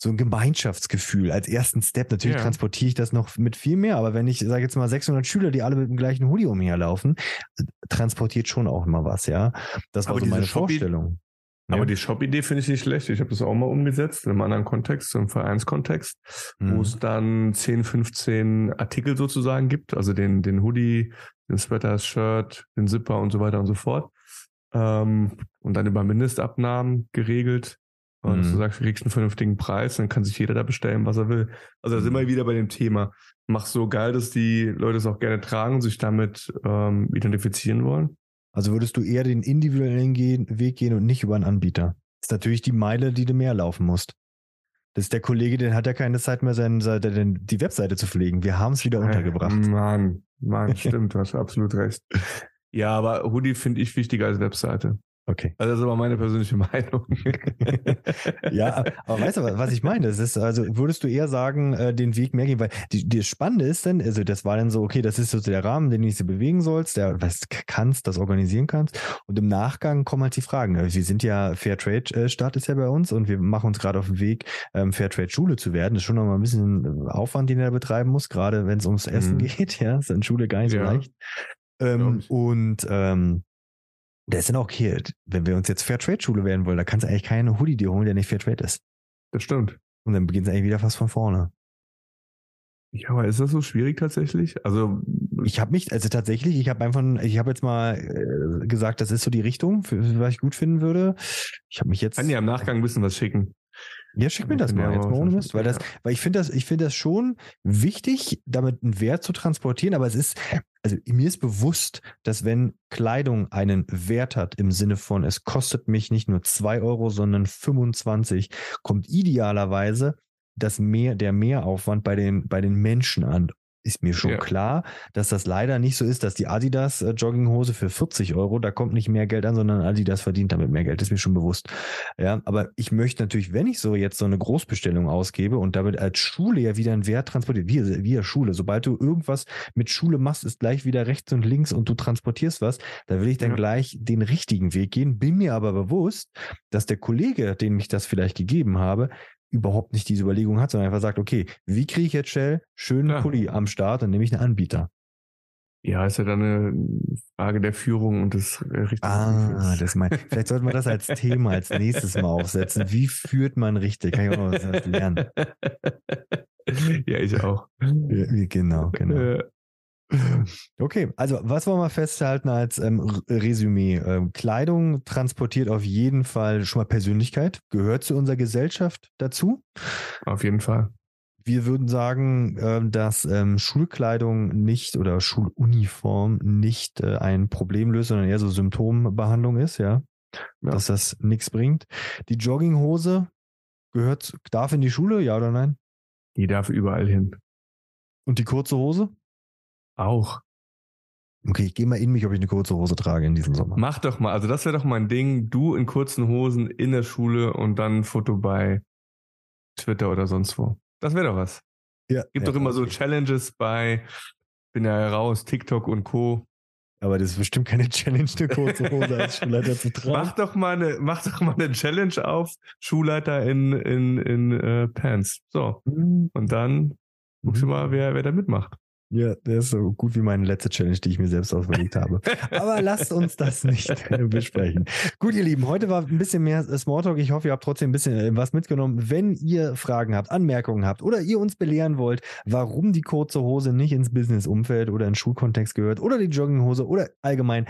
so ein Gemeinschaftsgefühl als ersten Step, natürlich ja. transportiere ich das noch mit viel mehr, aber wenn ich, sage jetzt mal 600 Schüler, die alle mit dem gleichen Hoodie umherlaufen, transportiert schon auch mal was, ja. Das war aber so meine Vorstellung. Aber die Shop-Idee finde ich nicht schlecht. Ich habe das auch mal umgesetzt in einem anderen Kontext, im Vereinskontext, mhm. wo es dann 10, 15 Artikel sozusagen gibt, also den, den Hoodie, den Sweater, das Shirt, den Zipper und so weiter und so fort. Ähm, und dann über Mindestabnahmen geregelt. Und mhm. du sagst, du kriegst einen vernünftigen Preis, dann kann sich jeder da bestellen, was er will. Also da sind wir mhm. wieder bei dem Thema. Mach so geil, dass die Leute es auch gerne tragen und sich damit ähm, identifizieren wollen. Also würdest du eher den individuellen Weg gehen und nicht über einen Anbieter? Das ist natürlich die Meile, die du mehr laufen musst. Das ist der Kollege, der hat ja keine Zeit mehr, seine Seite, die Webseite zu pflegen. Wir haben es wieder untergebracht. Mann, Mann, stimmt, du hast absolut recht. Ja, aber Hoodie finde ich wichtiger als Webseite. Okay. Also das ist aber meine persönliche Meinung. ja, aber weißt du, was ich meine? Das ist, also würdest du eher sagen, äh, den Weg mehr gehen, weil die, die Spannende ist dann, also das war dann so, okay, das ist so der Rahmen, den du so bewegen sollst, der was kannst, das organisieren kannst. Und im Nachgang kommen halt die Fragen. Wir sind ja Fairtrade-Staat ist ja bei uns und wir machen uns gerade auf den Weg, ähm, Fairtrade-Schule zu werden. Das ist schon nochmal ein bisschen Aufwand, den er betreiben muss, gerade wenn es ums Essen mhm. geht. Ja, ist in Schule gar nicht so ja. leicht. Ähm, und ähm, der ist dann auch okay, wenn wir uns jetzt Fairtrade-Schule werden wollen, da kannst du eigentlich keine Hoodie dir holen, der nicht Fairtrade ist. Das stimmt. Und dann beginnt es eigentlich wieder fast von vorne. Ja, aber ist das so schwierig tatsächlich? Also ich habe mich, also tatsächlich, ich habe einfach, ich habe jetzt mal äh, gesagt, das ist so die Richtung, für, was ich gut finden würde. Ich habe mich jetzt. Kann ja im Nachgang ein bisschen was schicken. Ja, schick mir das mal jetzt mal ohne Mist, weil das, weil ich finde das, ich finde das schon wichtig, damit einen Wert zu transportieren, aber es ist, also mir ist bewusst, dass wenn Kleidung einen Wert hat im Sinne von, es kostet mich nicht nur zwei Euro, sondern 25, kommt idealerweise das mehr, der Mehraufwand bei den, bei den Menschen an ist mir schon ja. klar, dass das leider nicht so ist, dass die Adidas äh, Jogginghose für 40 Euro, da kommt nicht mehr Geld an, sondern Adidas verdient damit mehr Geld, ist mir schon bewusst. Ja, aber ich möchte natürlich, wenn ich so jetzt so eine Großbestellung ausgebe und damit als Schule ja wieder einen Wert transportiert, wie, wie Schule, sobald du irgendwas mit Schule machst, ist gleich wieder rechts und links und du transportierst was, da will ich dann ja. gleich den richtigen Weg gehen, bin mir aber bewusst, dass der Kollege, dem ich das vielleicht gegeben habe, überhaupt nicht diese Überlegung hat, sondern einfach sagt, okay, wie kriege ich jetzt schnell schönen ja. Pulli am Start, dann nehme ich einen Anbieter. Ja, ist ja dann eine Frage der Führung und des äh, richtigen Ah, das mein, vielleicht sollten wir das als Thema als nächstes mal aufsetzen. Wie führt man richtig? Kann ich auch noch was lernen. Ja, ich auch. Ja, genau, genau. Okay, also was wollen wir festhalten als ähm, Resümee? Ähm, Kleidung transportiert auf jeden Fall schon mal Persönlichkeit, gehört zu unserer Gesellschaft dazu. Auf jeden Fall. Wir würden sagen, äh, dass ähm, Schulkleidung nicht oder Schuluniform nicht äh, ein Problem löst, sondern eher so Symptombehandlung ist, ja. ja. Dass das nichts bringt. Die Jogginghose gehört, darf in die Schule, ja oder nein? Die darf überall hin. Und die kurze Hose? Auch. Okay, ich gehe mal in mich, ob ich eine kurze Hose trage in diesem Sommer. Mach doch mal. Also das wäre doch mein Ding. Du in kurzen Hosen in der Schule und dann ein Foto bei Twitter oder sonst wo. Das wäre doch was. Ja. Gibt ja, doch immer okay. so Challenges bei, bin ja heraus, TikTok und Co. Aber das ist bestimmt keine Challenge, eine kurze Hose als Schulleiter zu tragen. Mach doch mal eine, mach doch mal eine Challenge auf, Schulleiter in, in, in äh, Pants. So. Mhm. Und dann guckst du mal, wer, wer da mitmacht. Ja, der ist so gut wie meine letzte Challenge, die ich mir selbst ausgelegt habe. Aber lasst uns das nicht besprechen. Gut, ihr Lieben, heute war ein bisschen mehr Smalltalk. Ich hoffe, ihr habt trotzdem ein bisschen äh, was mitgenommen. Wenn ihr Fragen habt, Anmerkungen habt oder ihr uns belehren wollt, warum die kurze Hose nicht ins Business-Umfeld oder in Schulkontext gehört oder die Jogginghose oder allgemein,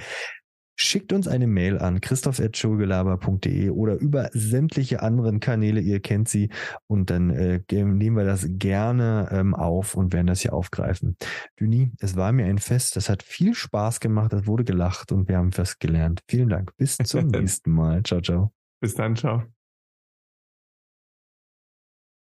Schickt uns eine Mail an christoph.schulgelaber.de oder über sämtliche anderen Kanäle, ihr kennt sie, und dann äh, nehmen wir das gerne ähm, auf und werden das hier aufgreifen. Düni, es war mir ein Fest, es hat viel Spaß gemacht, es wurde gelacht und wir haben fest gelernt. Vielen Dank. Bis zum nächsten Mal. Ciao, ciao. Bis dann, ciao.